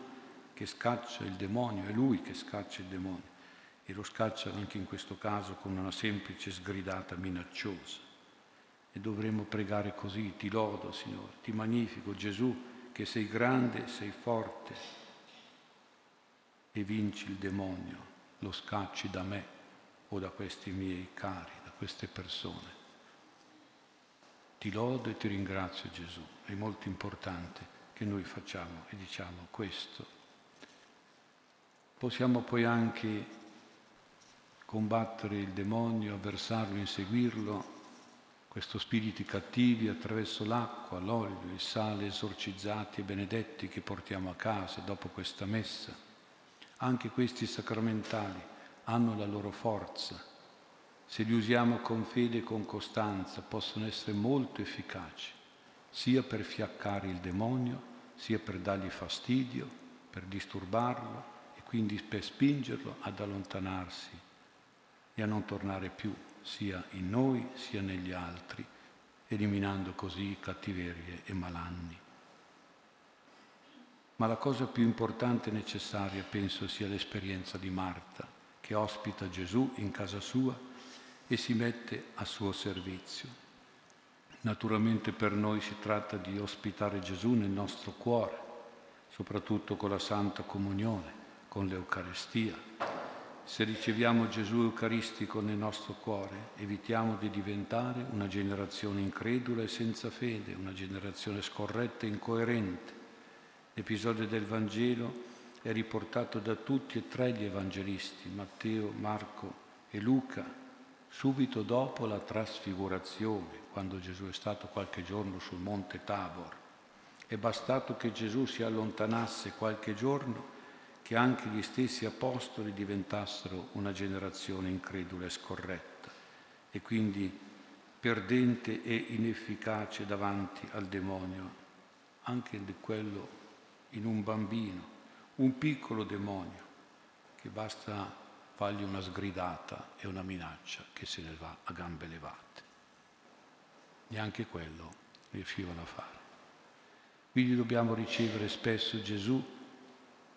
che scaccia il demonio, è Lui che scaccia il demonio e lo scaccia anche in questo caso con una semplice sgridata minacciosa. E dovremmo pregare così, ti lodo Signore, ti magnifico Gesù che sei grande, sei forte e vinci il demonio, lo scacci da me o da questi miei cari queste persone. Ti lodo e ti ringrazio Gesù, è molto importante che noi facciamo e diciamo questo. Possiamo poi anche combattere il demonio, avversarlo, inseguirlo, questo spiriti cattivi attraverso l'acqua, l'olio, il sale esorcizzati e benedetti che portiamo a casa dopo questa messa. Anche questi sacramentali hanno la loro forza se li usiamo con fede e con costanza, possono essere molto efficaci, sia per fiaccare il demonio, sia per dargli fastidio, per disturbarlo e quindi per spingerlo ad allontanarsi e a non tornare più, sia in noi sia negli altri, eliminando così cattiverie e malanni. Ma la cosa più importante e necessaria penso sia l'esperienza di Marta, che ospita Gesù in casa sua e si mette a suo servizio. Naturalmente per noi si tratta di ospitare Gesù nel nostro cuore, soprattutto con la Santa Comunione, con l'Eucaristia. Se riceviamo Gesù Eucaristico nel nostro cuore, evitiamo di diventare una generazione incredula e senza fede, una generazione scorretta e incoerente. L'episodio del Vangelo è riportato da tutti e tre gli evangelisti, Matteo, Marco e Luca, subito dopo la trasfigurazione, quando Gesù è stato qualche giorno sul monte Tabor. È bastato che Gesù si allontanasse qualche giorno che anche gli stessi apostoli diventassero una generazione incredula e scorretta e quindi perdente e inefficace davanti al demonio, anche di quello in un bambino, un piccolo demonio che basta fargli una sgridata e una minaccia che se ne va a gambe levate. Neanche quello riuscivano a fare. Quindi dobbiamo ricevere spesso Gesù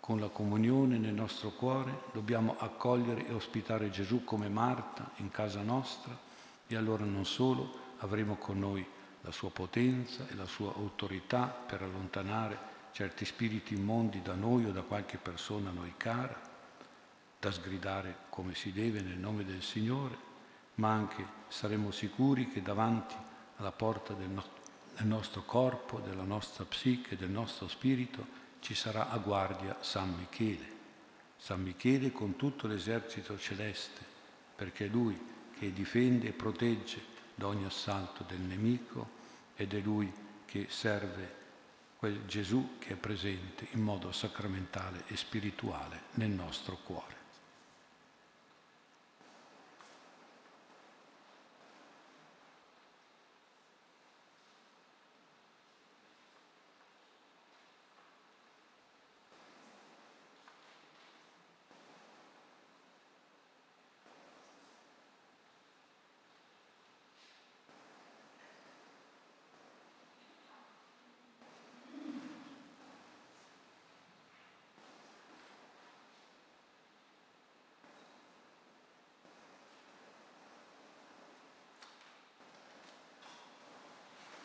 con la comunione nel nostro cuore, dobbiamo accogliere e ospitare Gesù come Marta in casa nostra e allora non solo avremo con noi la sua potenza e la sua autorità per allontanare certi spiriti immondi da noi o da qualche persona a noi cara, da sgridare come si deve nel nome del Signore, ma anche saremo sicuri che davanti alla porta del, no- del nostro corpo, della nostra psiche, del nostro spirito, ci sarà a guardia San Michele. San Michele con tutto l'esercito celeste, perché è lui che difende e protegge da ogni assalto del nemico ed è lui che serve quel Gesù che è presente in modo sacramentale e spirituale nel nostro cuore.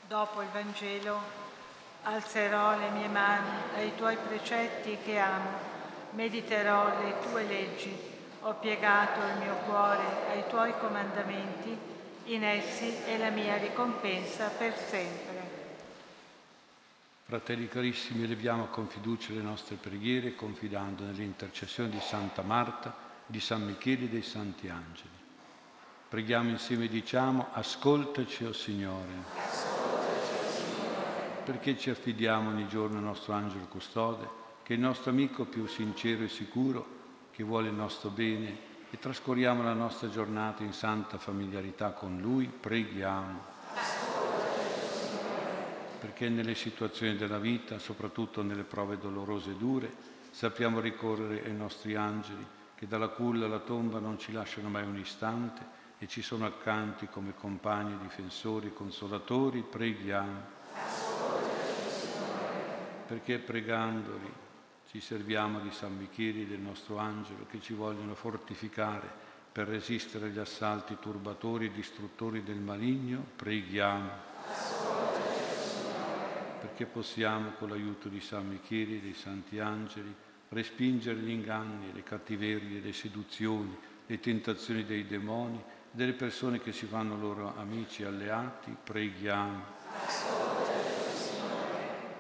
Dopo il Vangelo alzerò le mie mani ai tuoi precetti che amo, mediterò le tue leggi, ho piegato il mio cuore ai tuoi comandamenti, in essi è la mia ricompensa per sempre. Fratelli carissimi, leviamo con fiducia le nostre preghiere, confidando nell'intercessione di Santa Marta, di San Michele e dei Santi Angeli. Preghiamo insieme e diciamo, ascoltaci, o oh Signore perché ci affidiamo ogni giorno al nostro angelo custode, che è il nostro amico più sincero e sicuro, che vuole il nostro bene e trascorriamo la nostra giornata in santa familiarità con Lui, preghiamo. Perché nelle situazioni della vita, soprattutto nelle prove dolorose e dure, sappiamo ricorrere ai nostri angeli che dalla culla alla tomba non ci lasciano mai un istante e ci sono accanti come compagni, difensori, consolatori, preghiamo perché pregandoli ci serviamo di San Michele, del nostro angelo, che ci vogliono fortificare per resistere agli assalti turbatori e distruttori del maligno, preghiamo. Perché possiamo, con l'aiuto di San Michele e dei Santi Angeli, respingere gli inganni, le cattiverie, le seduzioni, le tentazioni dei demoni, delle persone che si fanno loro amici e alleati, preghiamo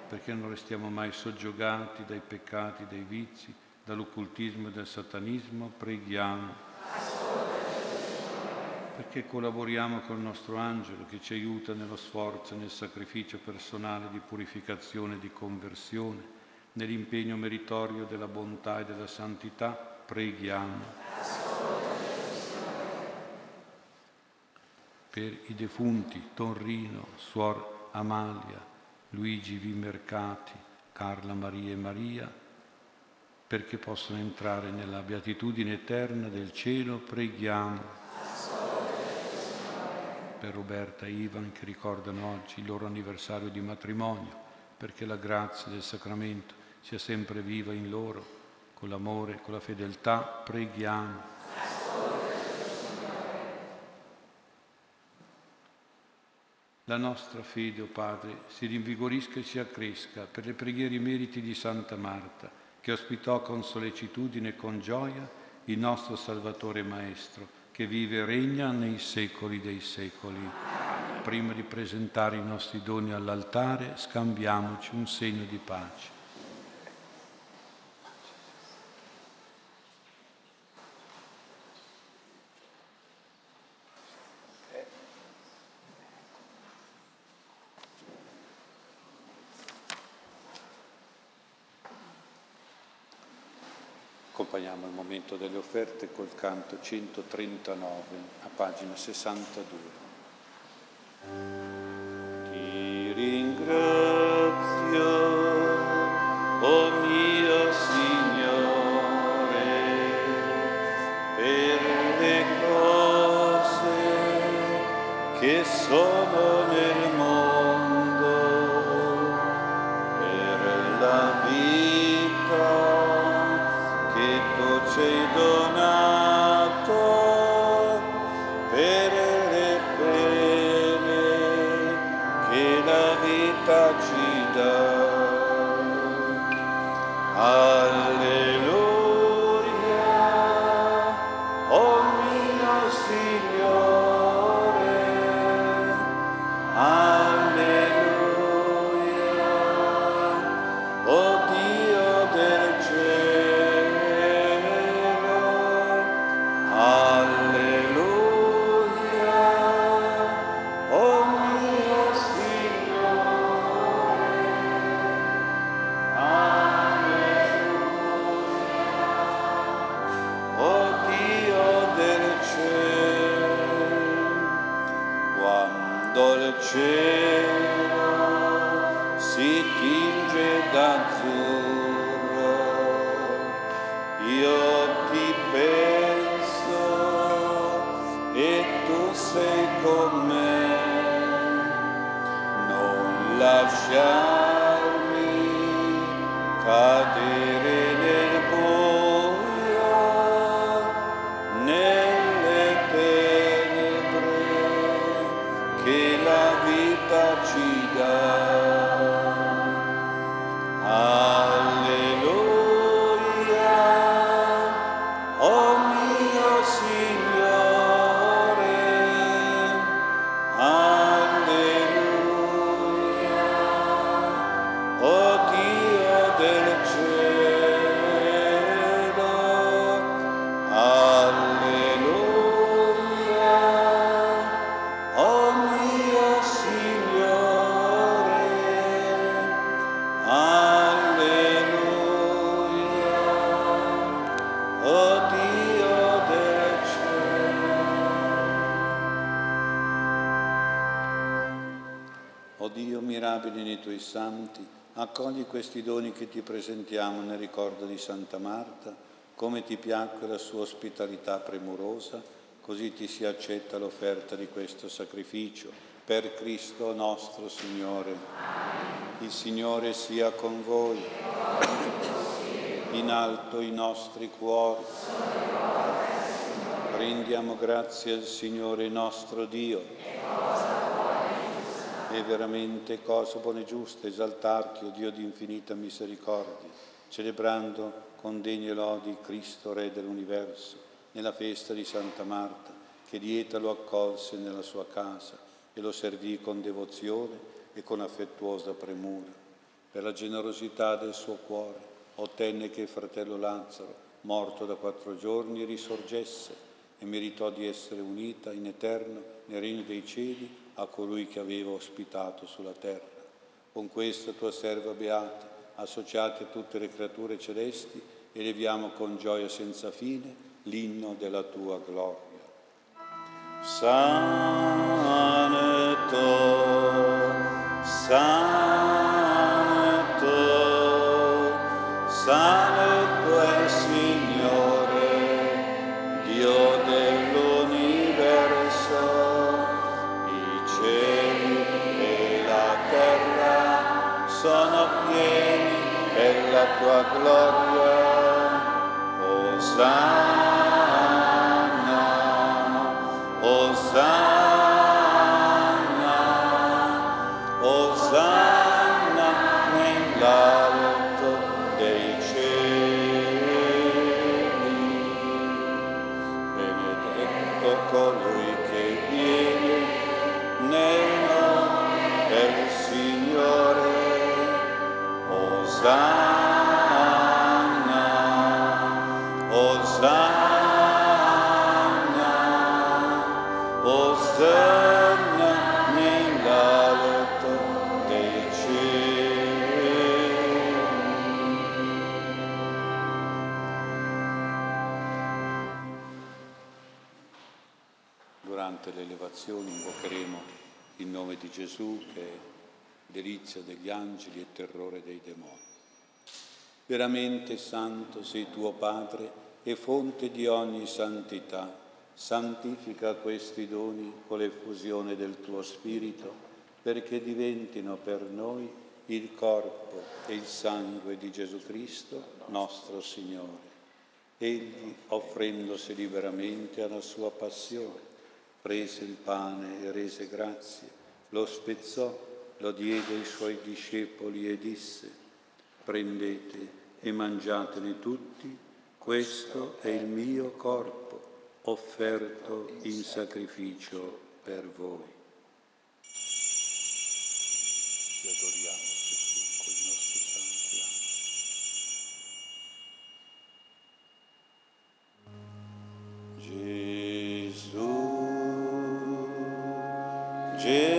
perché non restiamo mai soggiogati dai peccati, dai vizi, dall'occultismo e dal satanismo, preghiamo. Perché collaboriamo col nostro angelo che ci aiuta nello sforzo e nel sacrificio personale di purificazione e di conversione, nell'impegno meritorio della bontà e della santità, preghiamo. Per i defunti Tonrino, Suor Amalia, Luigi V. Mercati, Carla Maria e Maria, perché possano entrare nella beatitudine eterna del cielo, preghiamo. Per Roberta e Ivan che ricordano oggi il loro anniversario di matrimonio, perché la grazia del sacramento sia sempre viva in loro, con l'amore, con la fedeltà, preghiamo. La nostra fede, o oh Padre, si rinvigorisca e si accresca per le preghiere e meriti di Santa Marta, che ospitò con sollecitudine e con gioia il nostro Salvatore Maestro, che vive e regna nei secoli dei secoli. Prima di presentare i nostri doni all'altare, scambiamoci un segno di pace. accompagniamo il momento delle offerte col canto 139 a pagina 62. Ti ringrazio, accogli questi doni che ti presentiamo nel ricordo di Santa Marta, come ti piacque la sua ospitalità premurosa, così ti si accetta l'offerta di questo sacrificio. Per Cristo nostro Signore. Il Signore sia con voi. In alto i nostri cuori. Rendiamo grazie al Signore nostro Dio è veramente cosa buona e giusta esaltarti, o oh Dio di infinita misericordia, celebrando con degne lodi Cristo, Re dell'universo, nella festa di Santa Marta, che dieta lo accolse nella sua casa e lo servì con devozione e con affettuosa premura. Per la generosità del suo cuore ottenne che il fratello Lazzaro, morto da quattro giorni, risorgesse e meritò di essere unita in eterno nel regno dei cieli a colui che aveva ospitato sulla terra. Con questa tua serva beata, associati a tutte le creature celesti, eleviamo con gioia senza fine l'inno della tua gloria. Santo, Santo, tua gloria. Osanna, delizia degli angeli e terrore dei demoni. Veramente santo sei tuo Padre e fonte di ogni santità. Santifica questi doni con l'effusione del tuo Spirito, perché diventino per noi il corpo e il sangue di Gesù Cristo, nostro Signore. Egli, offrendosi liberamente alla sua passione, prese il pane e rese grazie, lo spezzò, lo diede ai suoi discepoli e disse, prendete e mangiatene tutti, questo è il mio corpo offerto in sacrificio per voi. Ti adoriamo Gesù con i nostri santi angeli. Gesù, Gesù.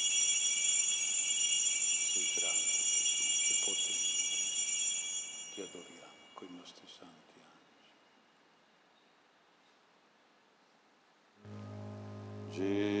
Jesus.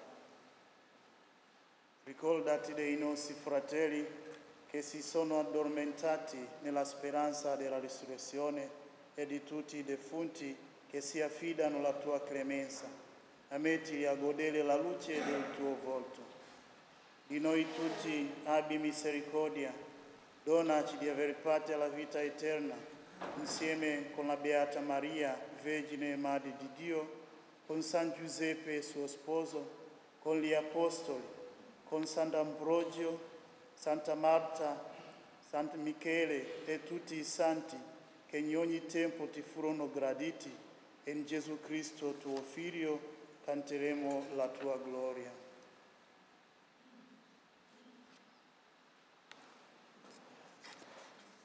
Ricordati dei nostri fratelli che si sono addormentati nella speranza della risurrezione e di tutti i defunti che si affidano alla tua clemenza. Ammetti a godere la luce del tuo volto. Di noi tutti abbi misericordia, donaci di aver parte alla vita eterna, insieme con la Beata Maria, Vergine e Madre di Dio, con San Giuseppe suo sposo, con gli Apostoli, con Sant'Ambrogio, Santa Marta, San Michele e tutti i santi che in ogni tempo ti furono graditi, in Gesù Cristo tuo Figlio canteremo la tua gloria.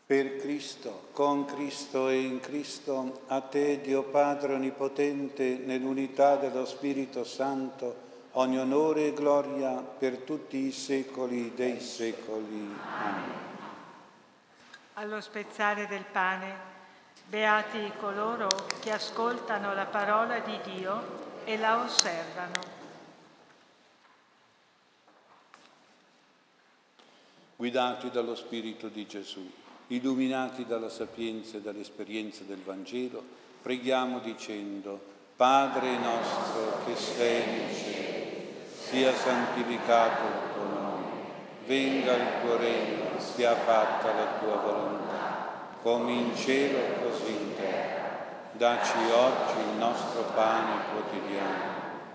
Per Cristo, con Cristo e in Cristo, a te Dio Padre Onnipotente, nell'unità dello Spirito Santo, ogni onore e gloria per tutti i secoli dei secoli. Amen. Allo spezzare del pane, beati coloro che ascoltano la parola di Dio e la osservano. Guidati dallo Spirito di Gesù illuminati dalla sapienza e dall'esperienza del Vangelo, preghiamo dicendo, Padre nostro che sei nel cielo, sia santificato il tuo nome, venga il tuo regno, sia fatta la tua volontà, come in cielo così in terra. Daci oggi il nostro pane quotidiano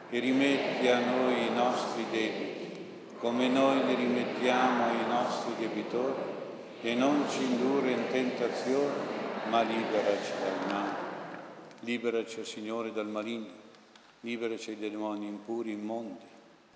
e rimetti a noi i nostri debiti, come noi li rimettiamo ai nostri debitori e non ci indurre in tentazione, ma liberaci dal male. Liberaci, Signore, dal maligno, liberaci dai demoni impuri, immondi,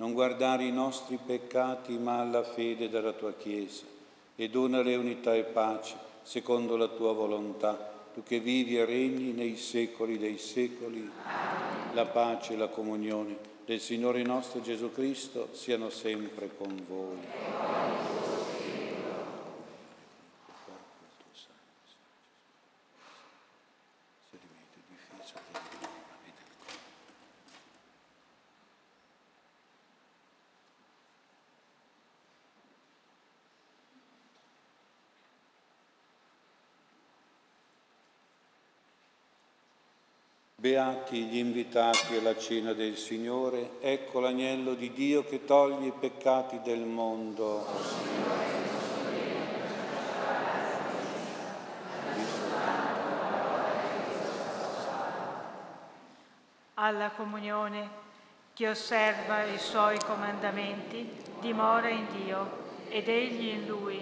Non guardare i nostri peccati, ma alla fede della tua Chiesa, e donale unità e pace, secondo la tua volontà, tu che vivi e regni nei secoli dei secoli. La pace e la comunione del Signore nostro Gesù Cristo siano sempre con voi. Beati gli invitati alla cena del Signore, ecco l'agnello di Dio che toglie i peccati del mondo. Alla comunione, chi osserva i suoi comandamenti dimora in Dio ed egli in lui,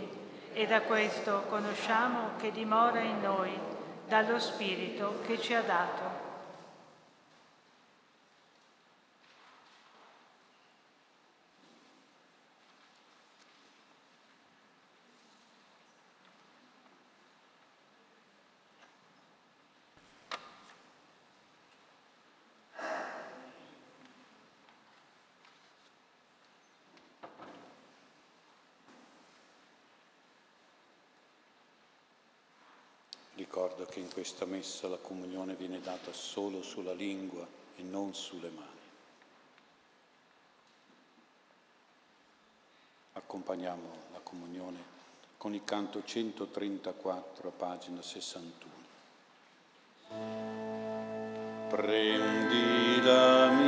e da questo conosciamo che dimora in noi dallo Spirito che ci ha dato. Ricordo che in questa messa la comunione viene data solo sulla lingua e non sulle mani. Accompagniamo la comunione con il canto 134 a pagina 61. Prendi la mia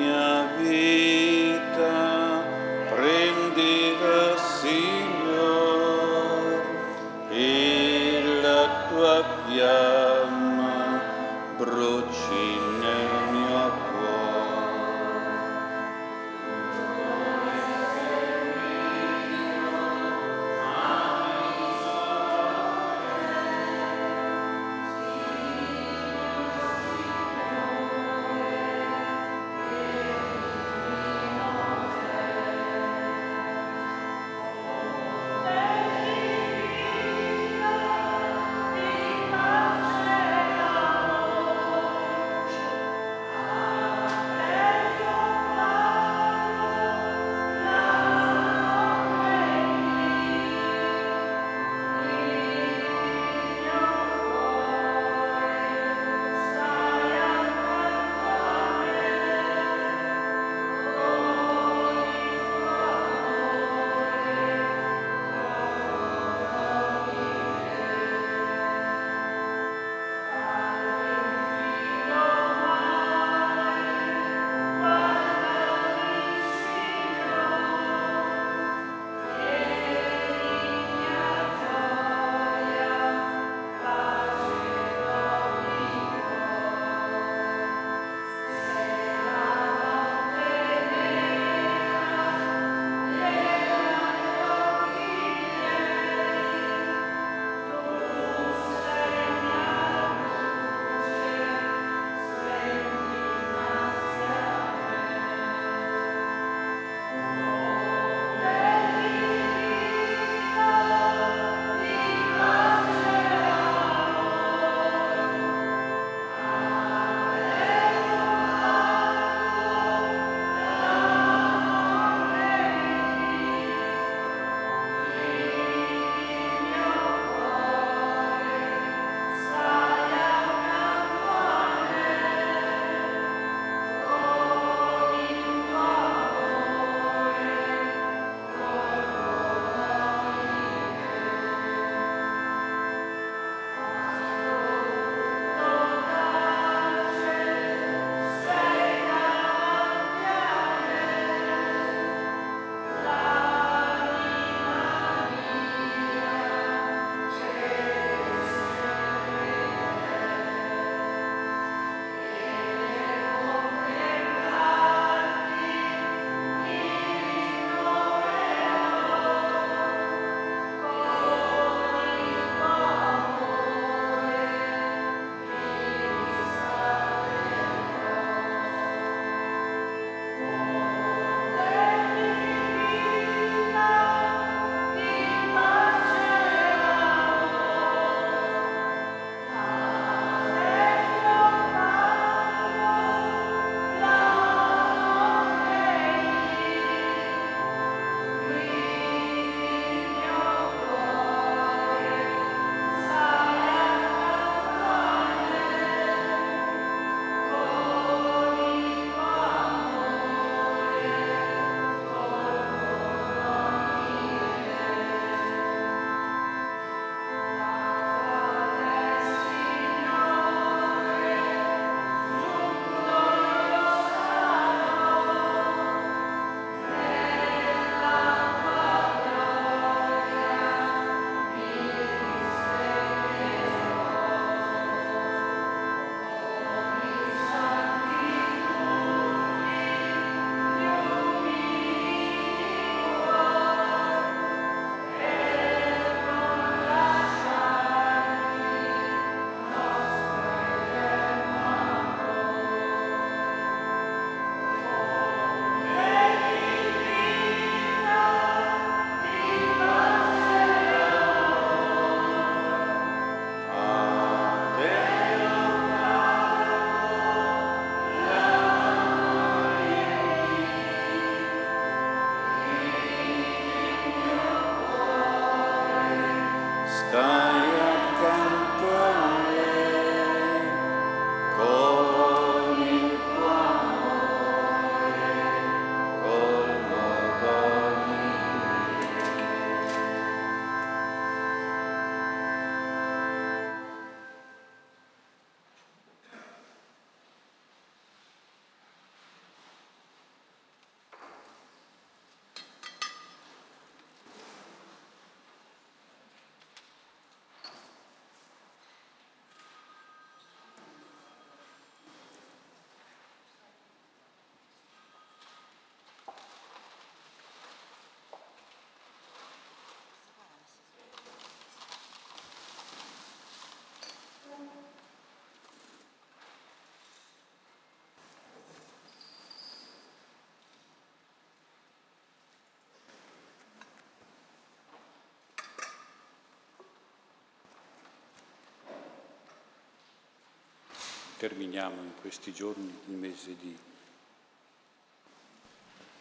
terminiamo in questi giorni il mese di,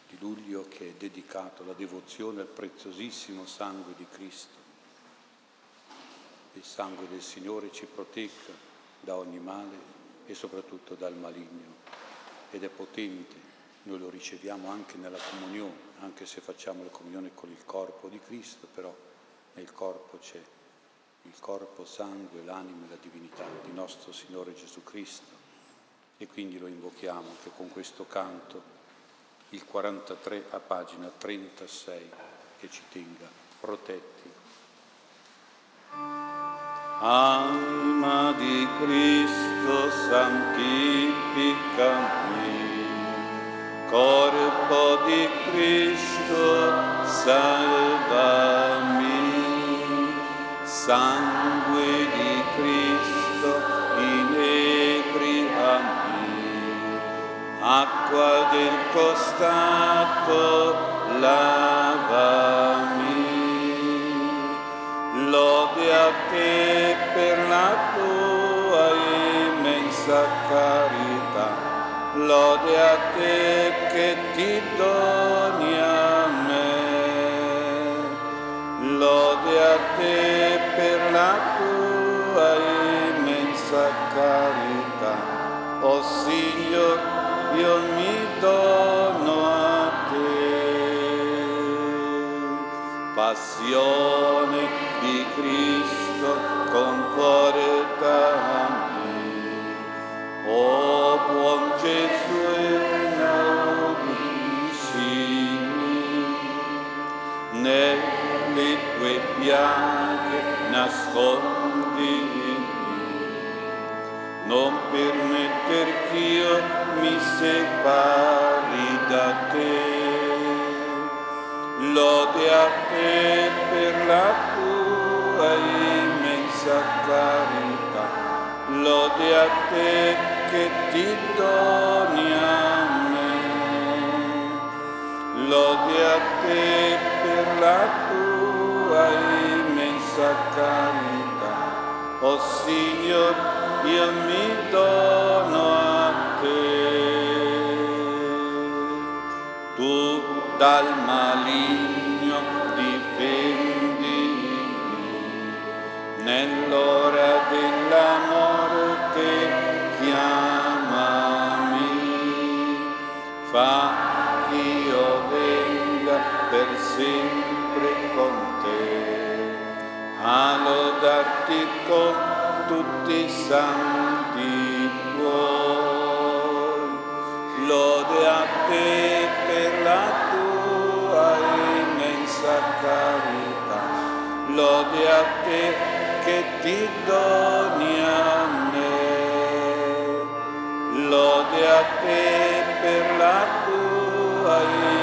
di luglio che è dedicato alla devozione al preziosissimo sangue di Cristo. Il sangue del Signore ci protegga da ogni male e soprattutto dal maligno ed è potente, noi lo riceviamo anche nella comunione, anche se facciamo la comunione con il corpo di Cristo, però nel corpo c'è il corpo, sangue, l'anima e la divinità di nostro Signore Gesù Cristo. E quindi lo invochiamo anche con questo canto, il 43 a pagina 36, che ci tenga protetti. Anima di Cristo santificami, corpo di Cristo salvami sangue di Cristo inebriami, acqua del costato lavami. Lode a te per la tua immensa carità, lode a te che ti doni a te per la tua immensa carità. O oh Signore, io mi dono a te. Passione di Cristo, confortami. O oh, buon Gesù inaudissimi, nelle piaghe nascondi non permetter ch'io mi separi da te. Lode a te per la tua immensa carità, lode a te che ti doni a me. Lode a te per la tua immensa carità, o oh, Signore, io mi dono a te. Tu dal maligno difendimi, nell'ora della morte chiamami, fa che io venga per sempre a lodarti con tutti i santi tuoi. Lode a te per la tua immensa carità, lode a te che ti doni a me. Lode a te per la tua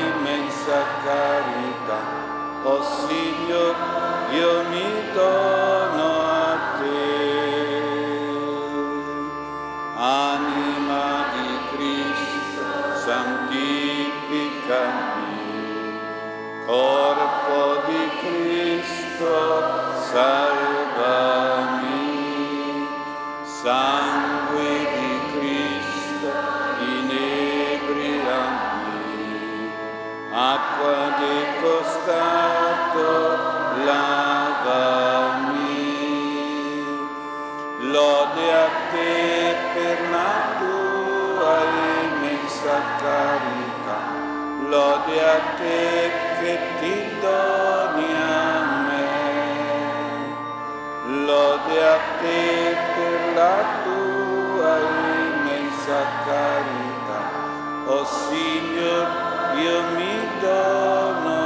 immensa carità, o oh Signore, io mi dono a te. Anima di Cristo, santificami, corpo di Cristo, salvami, sangue di Cristo, inebriami, acqua di costato, lavami, lode a te per la tua immensa carità, lode a te che ti doni a me, lode a te per la tua immensa carità, o oh, Signore, io mi dono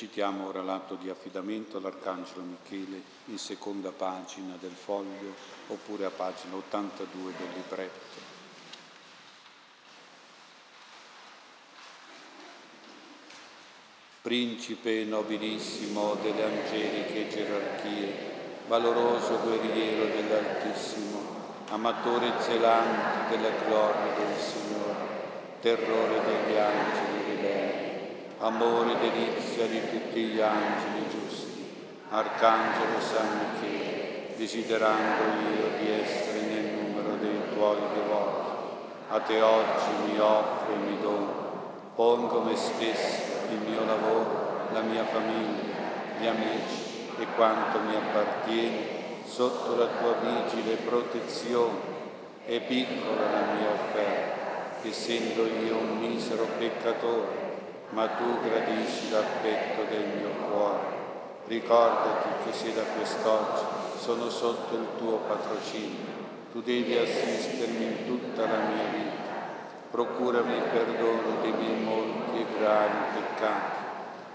Recitiamo ora l'atto di affidamento all'Arcangelo Michele in seconda pagina del foglio oppure a pagina 82 del libretto. Principe nobilissimo delle angeliche gerarchie, valoroso guerriero dell'Altissimo, amatore zelante della gloria del Signore, terrore degli angeli amore e delizia di tutti gli angeli giusti, Arcangelo San Michele, desiderando io di essere nel numero dei tuoi devoti, a te oggi mi offro e mi dono, pongo me stesso, il mio lavoro, la mia famiglia, gli amici e quanto mi appartiene sotto la tua vigile protezione. È piccola la mia offerta, essendo io un misero peccatore ma tu gradisci l'affetto del mio cuore. Ricordati che se da quest'oggi sono sotto il tuo patrocinio, tu devi assistermi in tutta la mia vita. Procurami il perdono dei miei molti e gravi peccati,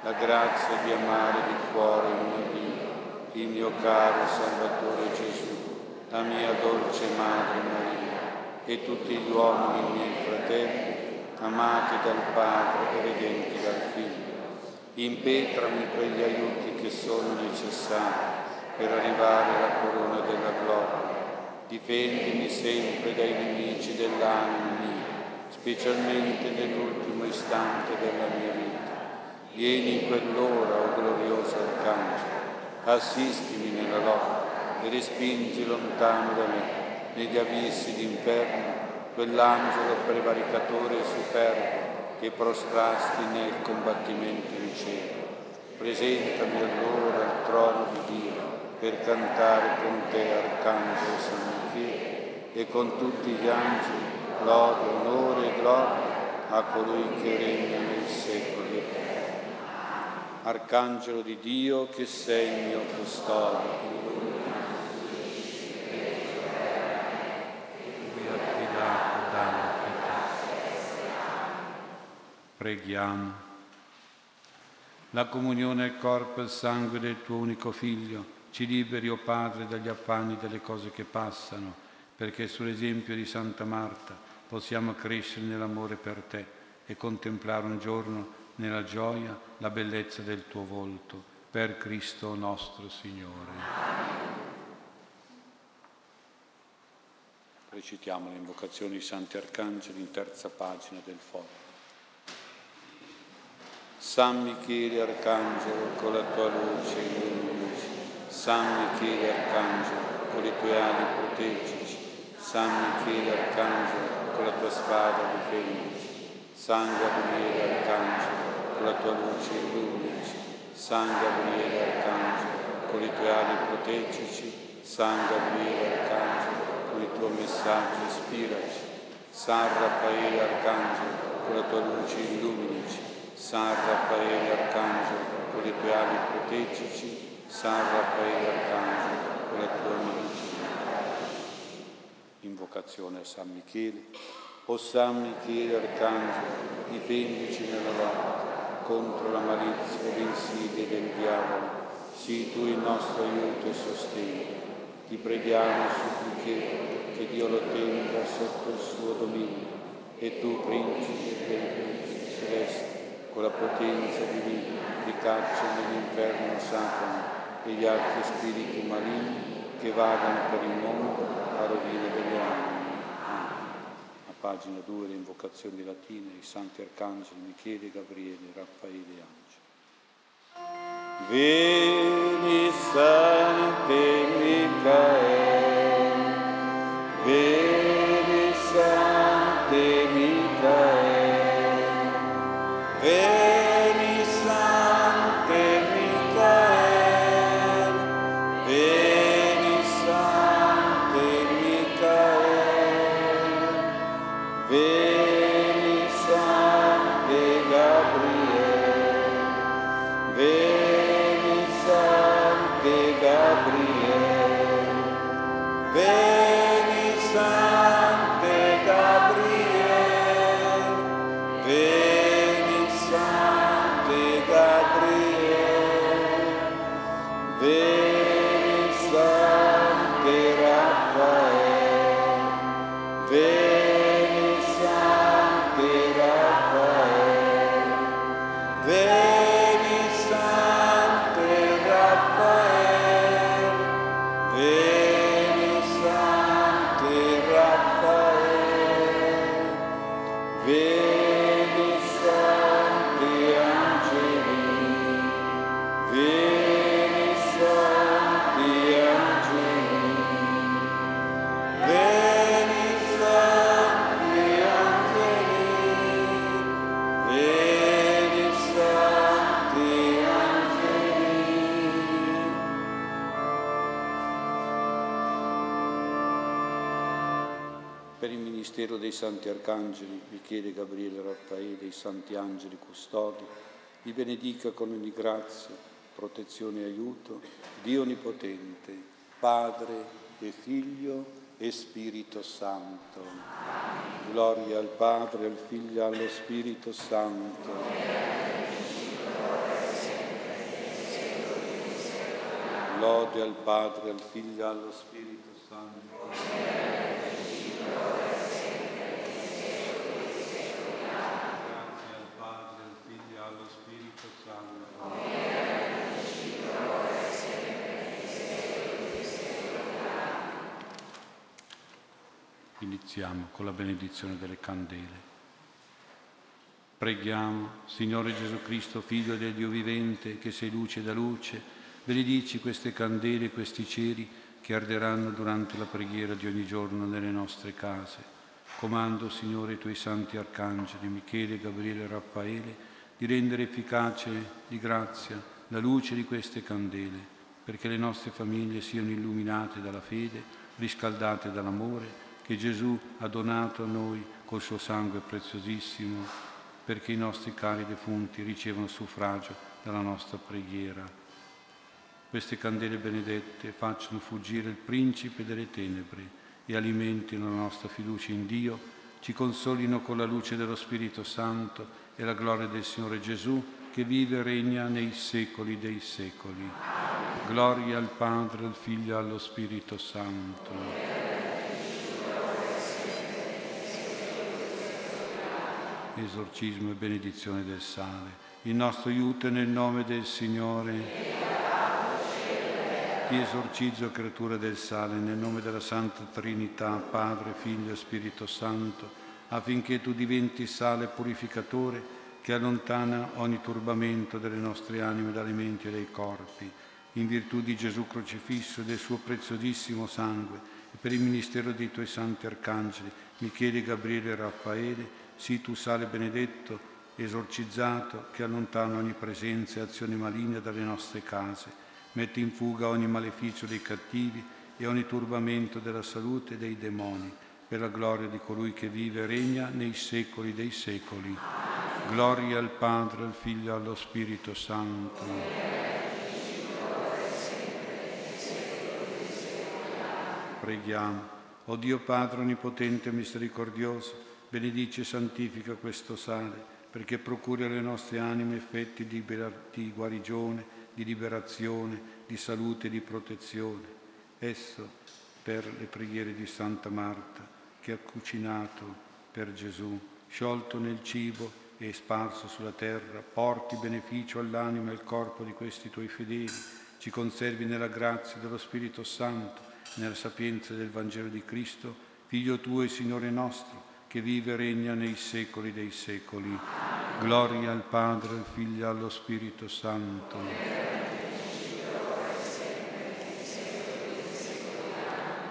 la grazia di amare di cuore il mio Dio, il mio caro Salvatore Gesù, la mia dolce Madre Maria e tutti gli uomini miei fratelli amati dal Padre e redenti dal Figlio. Impetrami quegli aiuti che sono necessari per arrivare alla corona della gloria. Difendimi sempre dai nemici dell'anima mia, specialmente nell'ultimo istante della mia vita. Vieni in quell'ora, o oh glorioso Arcangelo, assistimi nella lotta e respingi lontano da me negli abissi d'inferno quell'angelo prevaricatore e superbo che prostrasti nel combattimento in cielo. Presentami allora al trono di Dio per cantare con te, Arcangelo San Michele, e con tutti gli angeli, lode, onore e gloria a colui che regna nei secoli eterni. Arcangelo di Dio che sei il mio custode, Preghiamo. La comunione al corpo e al sangue del tuo unico Figlio ci liberi, o oh Padre, dagli affanni delle cose che passano, perché sull'esempio di Santa Marta possiamo crescere nell'amore per te e contemplare un giorno nella gioia la bellezza del tuo volto. Per Cristo nostro Signore. Recitiamo le invocazioni di Santi Arcangeli in terza pagina del foglio. San Michele Arcangelo, con la tua luce illuminaci. San Michele Arcangelo, con le tue ali proteggici. San Michele Arcangelo, con la tua spada difendici. San Gabriele Arcangelo, con la tua luce illuminaci. San Gabriele Arcangelo, con le tue ali proteggici. San Gabriele Arcangelo, con il tuo messaggio ispiraci. San Raffaele Arcangelo, con la tua luce illuminaci. San Raffaele Arcangelo, con le tue ali proteggici, San Raffaele Arcangelo, con la tua medicina. Invocazione a San Michele. O San Michele Arcangelo, difendici nella lotta contro la malizia e le insidie del diavolo. Sii tu il nostro aiuto e sostegno. Ti preghiamo suppliche che Dio lo tenga sotto il suo dominio e tu, principe dei celesti, con la potenza divina, ricaccia nell'inferno Satana e gli altri spiriti maligni che vagano per il mondo a rovina delle anime. A pagina 2 le invocazioni latine, i santi arcangeli Michele, Gabriele, Raffaele e Angelo. Veni Sante Micael, ministero dei santi arcangeli, Michele, Gabriele, Raffaele, dei santi angeli custodi, vi benedica con ogni grazia, protezione e aiuto, Dio Onnipotente, Padre e Figlio e Spirito Santo. Gloria al Padre, al Figlio e allo Spirito Santo. Lode al Padre, al Figlio e allo Spirito Santo. Iniziamo con la benedizione delle candele. Preghiamo, Signore Gesù Cristo, Figlio del Dio vivente, che sei luce da luce, Benedici queste candele, questi ceri che arderanno durante la preghiera di ogni giorno nelle nostre case. Comando, Signore, i tuoi santi arcangeli, Michele, Gabriele e Raffaele, di rendere efficace di grazia la luce di queste candele, perché le nostre famiglie siano illuminate dalla fede, riscaldate dall'amore che Gesù ha donato a noi col suo sangue preziosissimo, perché i nostri cari defunti ricevano suffragio dalla nostra preghiera queste candele benedette facciano fuggire il principe delle tenebre e alimentino la nostra fiducia in Dio, ci consolino con la luce dello Spirito Santo e la gloria del Signore Gesù che vive e regna nei secoli dei secoli. Gloria al Padre, al Figlio e allo Spirito Santo. Esorcismo e benedizione del sale. Il nostro aiuto è nel nome del Signore. Ti esorcizzo, creatura del sale, nel nome della Santa Trinità, Padre, Figlio e Spirito Santo, affinché tu diventi sale purificatore che allontana ogni turbamento delle nostre anime dalle menti e dai corpi, in virtù di Gesù crocifisso e del suo preziosissimo sangue, e per il ministero dei tuoi santi arcangeli, Michele, Gabriele e Raffaele, sii tu sale benedetto, esorcizzato, che allontana ogni presenza e azione maligna dalle nostre case Metti in fuga ogni maleficio dei cattivi e ogni turbamento della salute dei demoni, per la gloria di colui che vive e regna nei secoli dei secoli. Gloria al Padre, al Figlio e allo Spirito Santo. Preghiamo. O Dio Padre Onnipotente e Misericordioso, benedice e santifica questo sale, perché procuri alle nostre anime effetti di, di guarigione di liberazione, di salute e di protezione. Esso, per le preghiere di Santa Marta, che ha cucinato per Gesù, sciolto nel cibo e sparso sulla terra, porti beneficio all'anima e al corpo di questi tuoi fedeli, ci conservi nella grazia dello Spirito Santo, nella sapienza del Vangelo di Cristo, Figlio tuo e Signore nostro, che vive e regna nei secoli dei secoli. Gloria al Padre, al Figlio e allo Spirito Santo.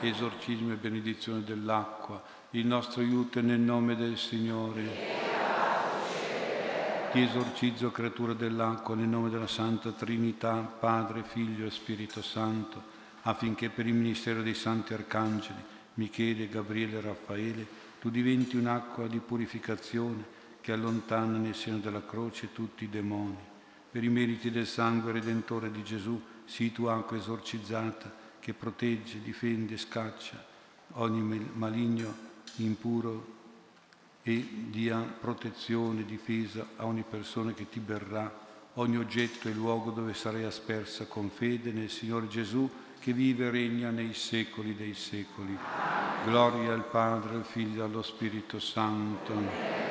Esorcismo e benedizione dell'acqua, il nostro aiuto è nel nome del Signore. Ti esorcizzo, creatura dell'acqua, nel nome della Santa Trinità, Padre, Figlio e Spirito Santo, affinché per il ministero dei Santi Arcangeli, Michele, Gabriele e Raffaele, tu diventi un'acqua di purificazione che allontana nel seno della croce tutti i demoni. Per i meriti del sangue redentore di Gesù, sii tu acqua esorcizzata che protegge, difende, scaccia ogni maligno, impuro e dia protezione, difesa a ogni persona che ti berrà, ogni oggetto e luogo dove sarai aspersa con fede nel Signore Gesù che vive e regna nei secoli dei secoli. Gloria al Padre, al Figlio e allo Spirito Santo.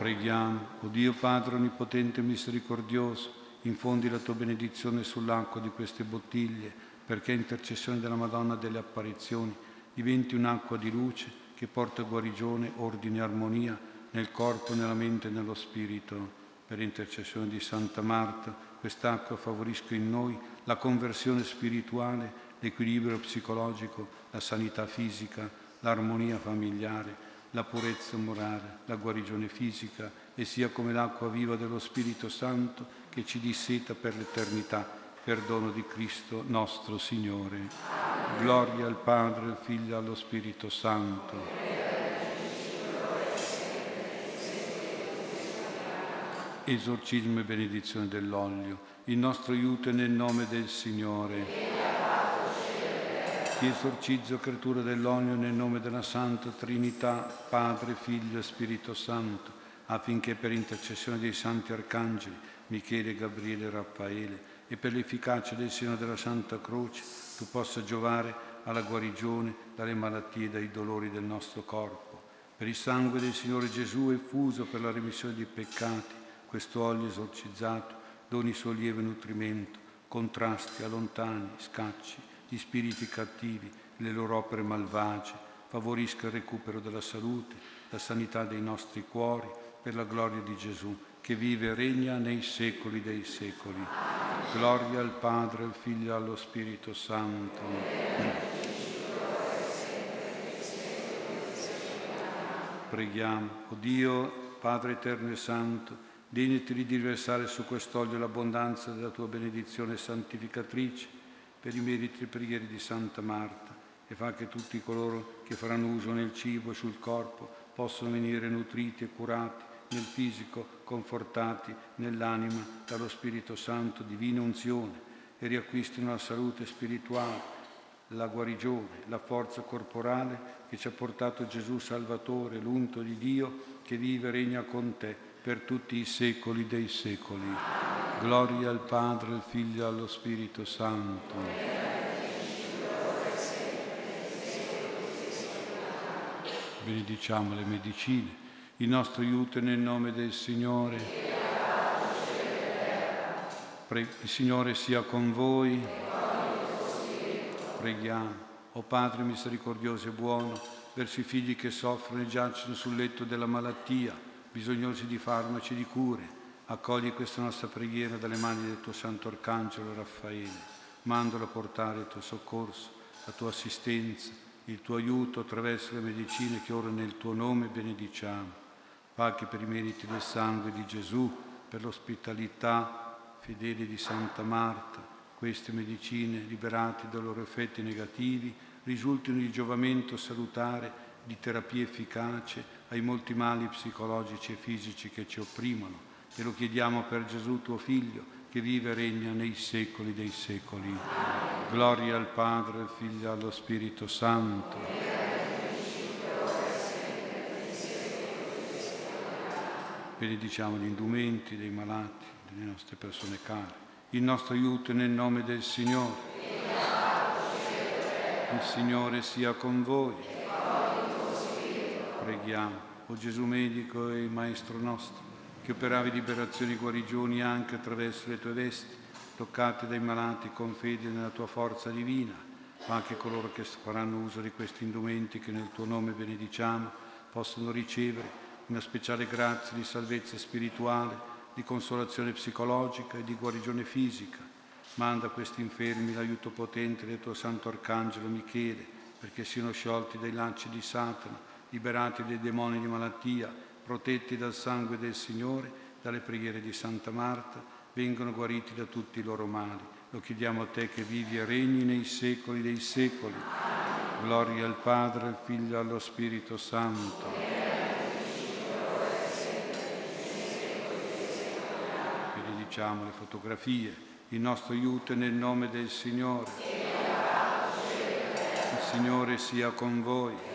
Preghiamo, o Dio Padre Onnipotente e Misericordioso, infondi la tua benedizione sull'acqua di queste bottiglie, perché intercessione della Madonna delle apparizioni diventi un'acqua di luce che porta guarigione, ordine e armonia nel corpo, nella mente e nello spirito. Per intercessione di Santa Marta, quest'acqua favorisca in noi la conversione spirituale, l'equilibrio psicologico, la sanità fisica, l'armonia familiare la purezza morale, la guarigione fisica e sia come l'acqua viva dello Spirito Santo che ci disseta per l'eternità, per dono di Cristo nostro Signore. Gloria al Padre, al Figlio e allo Spirito Santo. Esorcismo e benedizione dell'olio. Il nostro aiuto è nel nome del Signore. Ti esorcizzo, creatura dell'olio, nel nome della Santa Trinità, Padre, Figlio e Spirito Santo, affinché per intercessione dei santi arcangeli, Michele, Gabriele e Raffaele, e per l'efficacia del seno della Santa Croce, tu possa giovare alla guarigione dalle malattie e dai dolori del nostro corpo. Per il sangue del Signore Gesù effuso per la remissione dei peccati, questo olio esorcizzato doni sollievo e nutrimento, contrasti, allontani, scacci gli spiriti cattivi, le loro opere malvagie, favorisca il recupero della salute, la sanità dei nostri cuori, per la gloria di Gesù, che vive e regna nei secoli dei secoli. Gloria al Padre, al Figlio e allo Spirito Santo. Preghiamo, o Dio, Padre eterno e santo, degnati di riversare su quest'olio l'abbondanza della tua benedizione santificatrice per i meriti e preghiere di Santa Marta e fa che tutti coloro che faranno uso nel cibo e sul corpo possano venire nutriti e curati nel fisico, confortati nell'anima dallo Spirito Santo, divina unzione e riacquistino la salute spirituale, la guarigione, la forza corporale che ci ha portato Gesù Salvatore, l'unto di Dio che vive e regna con te per tutti i secoli dei secoli. Gloria al Padre, al Figlio e allo Spirito Santo. Benediciamo le medicine, il nostro aiuto nel nome del Signore. Pre- il Signore sia con voi. Preghiamo. O Padre misericordioso e buono, verso i figli che soffrono e giacciono sul letto della malattia, bisognosi di farmaci e di cure Accogli questa nostra preghiera dalle mani del tuo Santo Arcangelo Raffaele. Mandalo a portare il tuo soccorso, la tua assistenza, il tuo aiuto attraverso le medicine che ora nel tuo nome benediciamo. Fa che per i meriti del sangue di Gesù, per l'ospitalità fedele di Santa Marta, queste medicine, liberate dai loro effetti negativi, risultino di giovamento salutare, di terapia efficace ai molti mali psicologici e fisici che ci opprimono Te lo chiediamo per Gesù tuo Figlio, che vive e regna nei secoli dei secoli. Gloria al Padre, al Figlio e allo Spirito Santo. Benediciamo gli indumenti dei malati, delle nostre persone care. Il nostro aiuto è nel nome del Signore. Il Signore sia con voi. Preghiamo. O Gesù medico e Maestro nostro che operavi liberazioni e guarigioni anche attraverso le tue vesti, toccate dai malati con fede nella tua forza divina, ma anche coloro che faranno uso di questi indumenti che nel tuo nome benediciamo possano ricevere una speciale grazia di salvezza spirituale, di consolazione psicologica e di guarigione fisica. Manda a questi infermi l'aiuto potente del tuo santo arcangelo Michele, perché siano sciolti dai lanci di Satana, liberati dai demoni di malattia, protetti dal sangue del Signore, dalle preghiere di Santa Marta, vengono guariti da tutti i loro mali. Lo chiediamo a te che vivi e regni nei secoli dei secoli. Gloria al Padre, al Figlio e allo Spirito Santo. Benediciamo le fotografie. Il nostro aiuto è nel nome del Signore. Il Signore sia con voi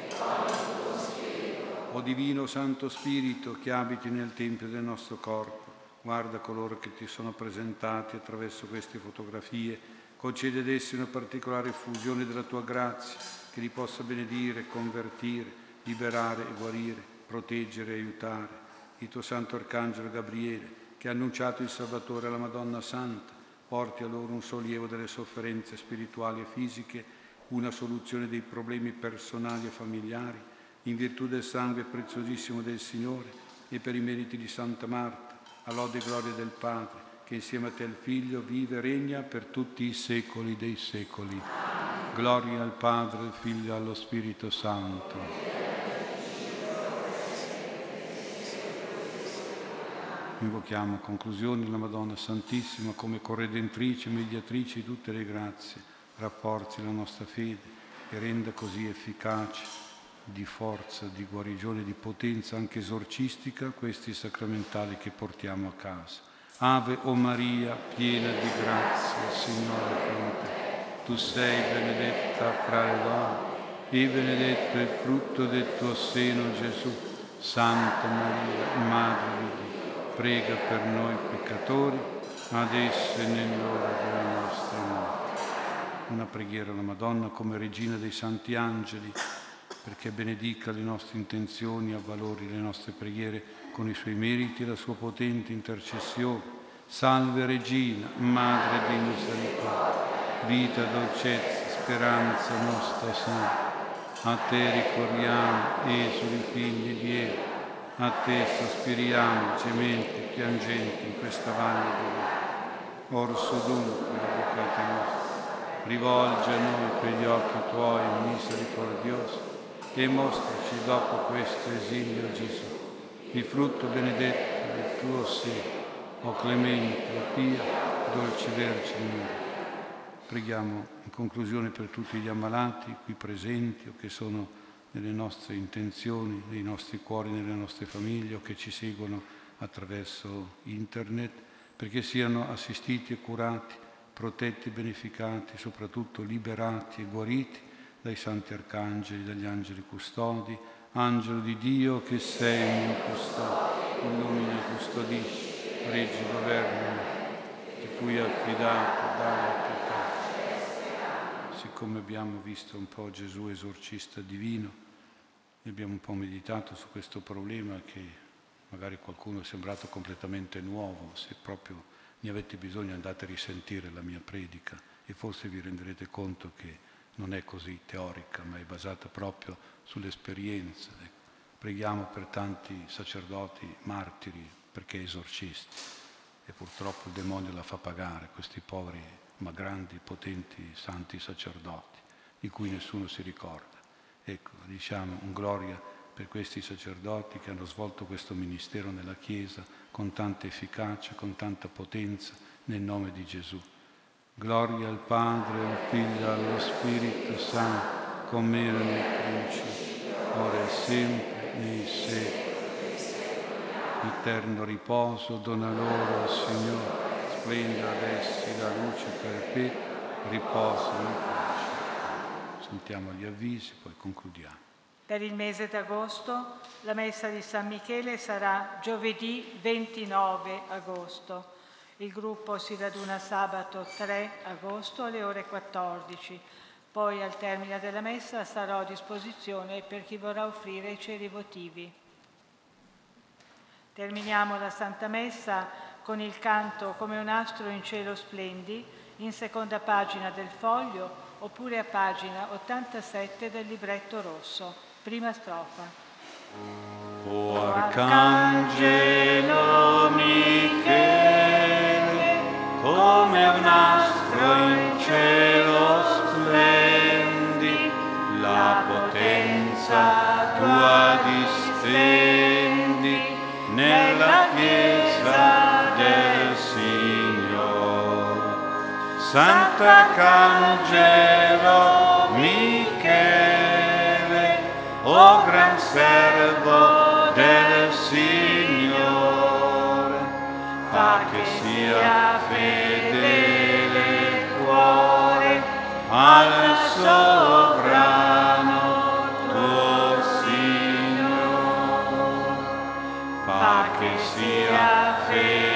o Divino Santo Spirito che abiti nel Tempio del nostro corpo, guarda coloro che ti sono presentati attraverso queste fotografie, concede ad essi una particolare effusione della tua grazia, che li possa benedire, convertire, liberare e guarire, proteggere e aiutare. Il tuo Santo Arcangelo Gabriele, che ha annunciato il Salvatore alla Madonna Santa, porti a loro un sollievo delle sofferenze spirituali e fisiche, una soluzione dei problemi personali e familiari, in virtù del sangue preziosissimo del Signore e per i meriti di Santa Marta, all'ode e gloria del Padre, che insieme a te il Figlio vive e regna per tutti i secoli dei secoli. Gloria al Padre, al Figlio e allo Spirito Santo. Invochiamo a conclusione la Madonna Santissima come corredentrice e mediatrice di tutte le grazie rafforzi la nostra fede e renda così efficace di forza, di guarigione, di potenza anche esorcistica questi sacramentali che portiamo a casa. Ave o Maria, piena di grazia, Signore è con te. Tu sei benedetta fra le donne e benedetto il frutto del tuo seno, Gesù. Santa Maria, Madre di Dio, prega per noi peccatori, adesso e nell'ora della nostra morte. Una preghiera alla Madonna come regina dei santi angeli, perché benedica le nostre intenzioni, avvalori le nostre preghiere con i suoi meriti e la sua potente intercessione. Salve Regina, Madre di misericordia, vita, dolcezza, speranza nostra Santa. A te ricorriamo, esuli figli di Eva, a te sospiriamo, gementi, piangenti in questa valle di Dio. Orso dunque, avvocati nostri, rivolge a noi quegli occhi tuoi misericordiosi e mostraci dopo questo esilio Gesù il frutto benedetto del tuo seno, o clemente, o pia, dolce Vergine mia. Preghiamo in conclusione per tutti gli ammalati qui presenti o che sono nelle nostre intenzioni, nei nostri cuori, nelle nostre famiglie o che ci seguono attraverso internet, perché siano assistiti e curati, protetti, beneficati, soprattutto liberati e guariti dai santi arcangeli, dagli angeli custodi, Angelo di Dio che sei il mio custode, illumina e custodisci, reggi governo, ti cui affidato dalla pietà. Siccome abbiamo visto un po' Gesù esorcista divino, abbiamo un po' meditato su questo problema che magari qualcuno è sembrato completamente nuovo, se proprio ne avete bisogno andate a risentire la mia predica e forse vi renderete conto che non è così teorica, ma è basata proprio sull'esperienza. Preghiamo per tanti sacerdoti martiri perché esorcisti e purtroppo il demonio la fa pagare, questi poveri ma grandi, potenti, santi sacerdoti di cui nessuno si ricorda. Ecco, diciamo un gloria per questi sacerdoti che hanno svolto questo ministero nella Chiesa con tanta efficacia, con tanta potenza, nel nome di Gesù. Gloria al Padre, al Figlio allo Spirito Santo come era nel principio, ora e sempre, nei secoli. Eterno riposo dona loro, Signore, splenda ad essi la luce perpetua, riposo in pace. Sentiamo gli avvisi, poi concludiamo. Per il mese d'agosto la messa di San Michele sarà giovedì 29 agosto. Il gruppo si raduna sabato 3 agosto alle ore 14 poi al termine della messa sarò a disposizione per chi vorrà offrire i ceri votivi. Terminiamo la Santa Messa con il canto Come un astro in cielo splendi, in seconda pagina del foglio oppure a pagina 87 del libretto rosso. Prima strofa. O Arcangelo Michele, Sant'Arcangelo Michele, o gran servo del Signore, fa che sia fedele il cuore al sovrano tuo Signore, fa che sia fedele